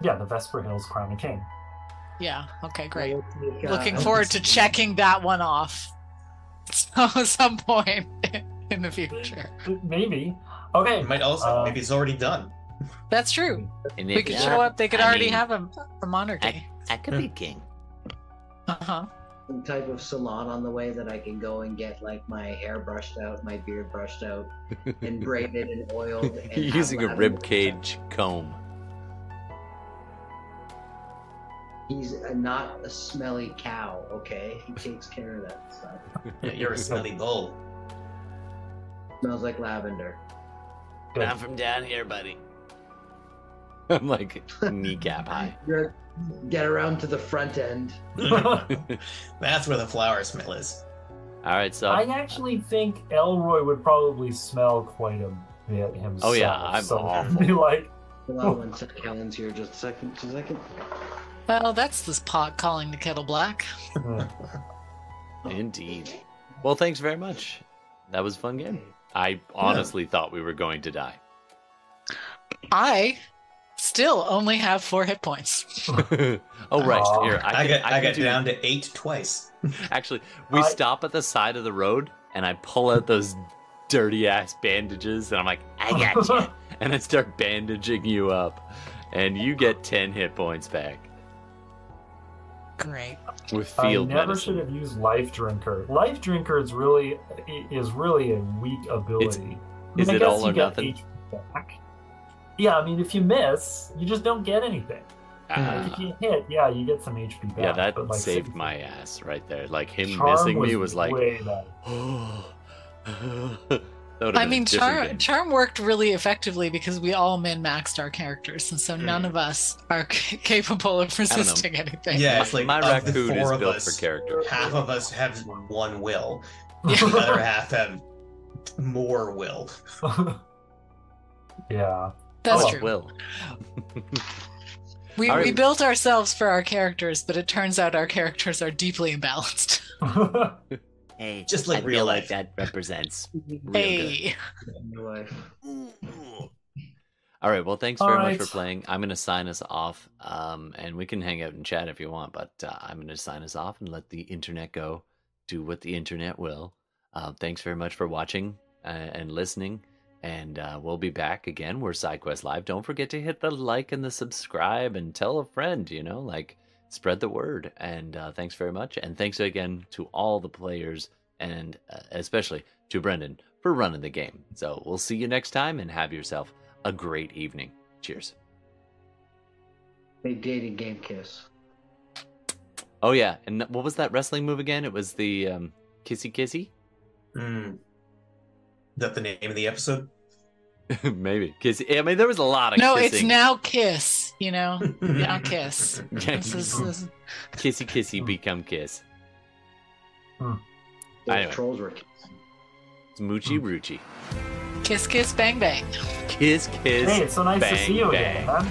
Yeah, the Vesper Hills Crown a King. Yeah. Okay. Great. We'll uh, Looking don't forward to checking that one off. *laughs* At some point *laughs* in the future. Maybe. Okay. It might also Uh, maybe it's already done. That's true. And We could show up. They could I already mean, have a, a monarchy. I could be king. Uh huh. some type of salon on the way that I can go and get like my hair brushed out, my beard brushed out, and *laughs* braided and oiled. *laughs* And have using a rib scent. cage comb. He's a, not a smelly cow, okay? He takes care of that stuff. *laughs* Yeah, you're a smelly bull. Smells like lavender. Good. Not from down here, buddy. *laughs* I'm like kneecap *laughs* high. Get around to the front end. *laughs* That's where the flower smell is. All right, so I actually think Elroy would probably smell quite a bit himself. Oh, yeah, I'm so awful. Be like, Hold on one second. Helen's here. Just a second. Just a second. Well, that's this pot calling the kettle black. hmm. indeed. Well, thanks very much. That was a fun game. I honestly thought we were going to die. I still only have four hit points. *laughs* oh right, Aw. here I, I, can, got I I, got do- down to eight twice. *laughs* Actually, we I- stop at the side of the road, and I pull out those dirty ass bandages, and I'm like, I got you. *laughs* and I start bandaging you up, and you get ten hit points back Great. with I field never medicine. should have used Life Drinker. Life Drinker is really is really a weak ability. I is mean, I it all you or nothing? HP back. Yeah, I mean, if you miss, you just don't get anything. Like, Ah, if you hit, yeah, you get some HP back. yeah, that but, like, saved my ass right there. Like him missing me was like, *gasps* *gasps* *laughs* way better. that would've I been mean, charm game. charm worked really effectively because we all min maxed our characters, and so mm. none of us are *laughs* c- capable of resisting anything. Yeah, it's like my of the raccoon is built us, for character. Half of us have one will. The other *laughs* half have more will. *laughs* yeah. That's oh, true. Will. We, All we built ourselves for our characters, but it turns out our characters are deeply imbalanced. Hey, Just like I real feel life. like that represents *laughs* hey, All right. Well, thanks All very right. much for playing. I'm going to sign us off, um, and we can hang out and chat if you want. But uh, I'm going to sign us off and let the internet go, do what the internet will. Uh, thanks very much for watching uh, and listening, and uh, we'll be back again. We're SideQuest Live. Don't forget to hit the like and the subscribe, and tell a friend. You know, like spread the word. And uh, thanks very much, and thanks again to all the players, and uh, especially to Brendan for running the game. So we'll see you next time, and have yourself a great evening. Cheers. they dating game kiss. Oh yeah, and what was that wrestling move again? It was the um, kissy kissy, Hmm. Is that the name of the episode? *laughs* maybe kissy. I mean, there was a lot of no, it's now kiss. You know, now kiss. *laughs* This is, this kissy kissy become kiss. Those Anyway. trolls were kissing. It's Moochie hmm. Roochie. kiss, kiss, bang, bang. Kiss kiss. hey, it's so nice to see you again, man.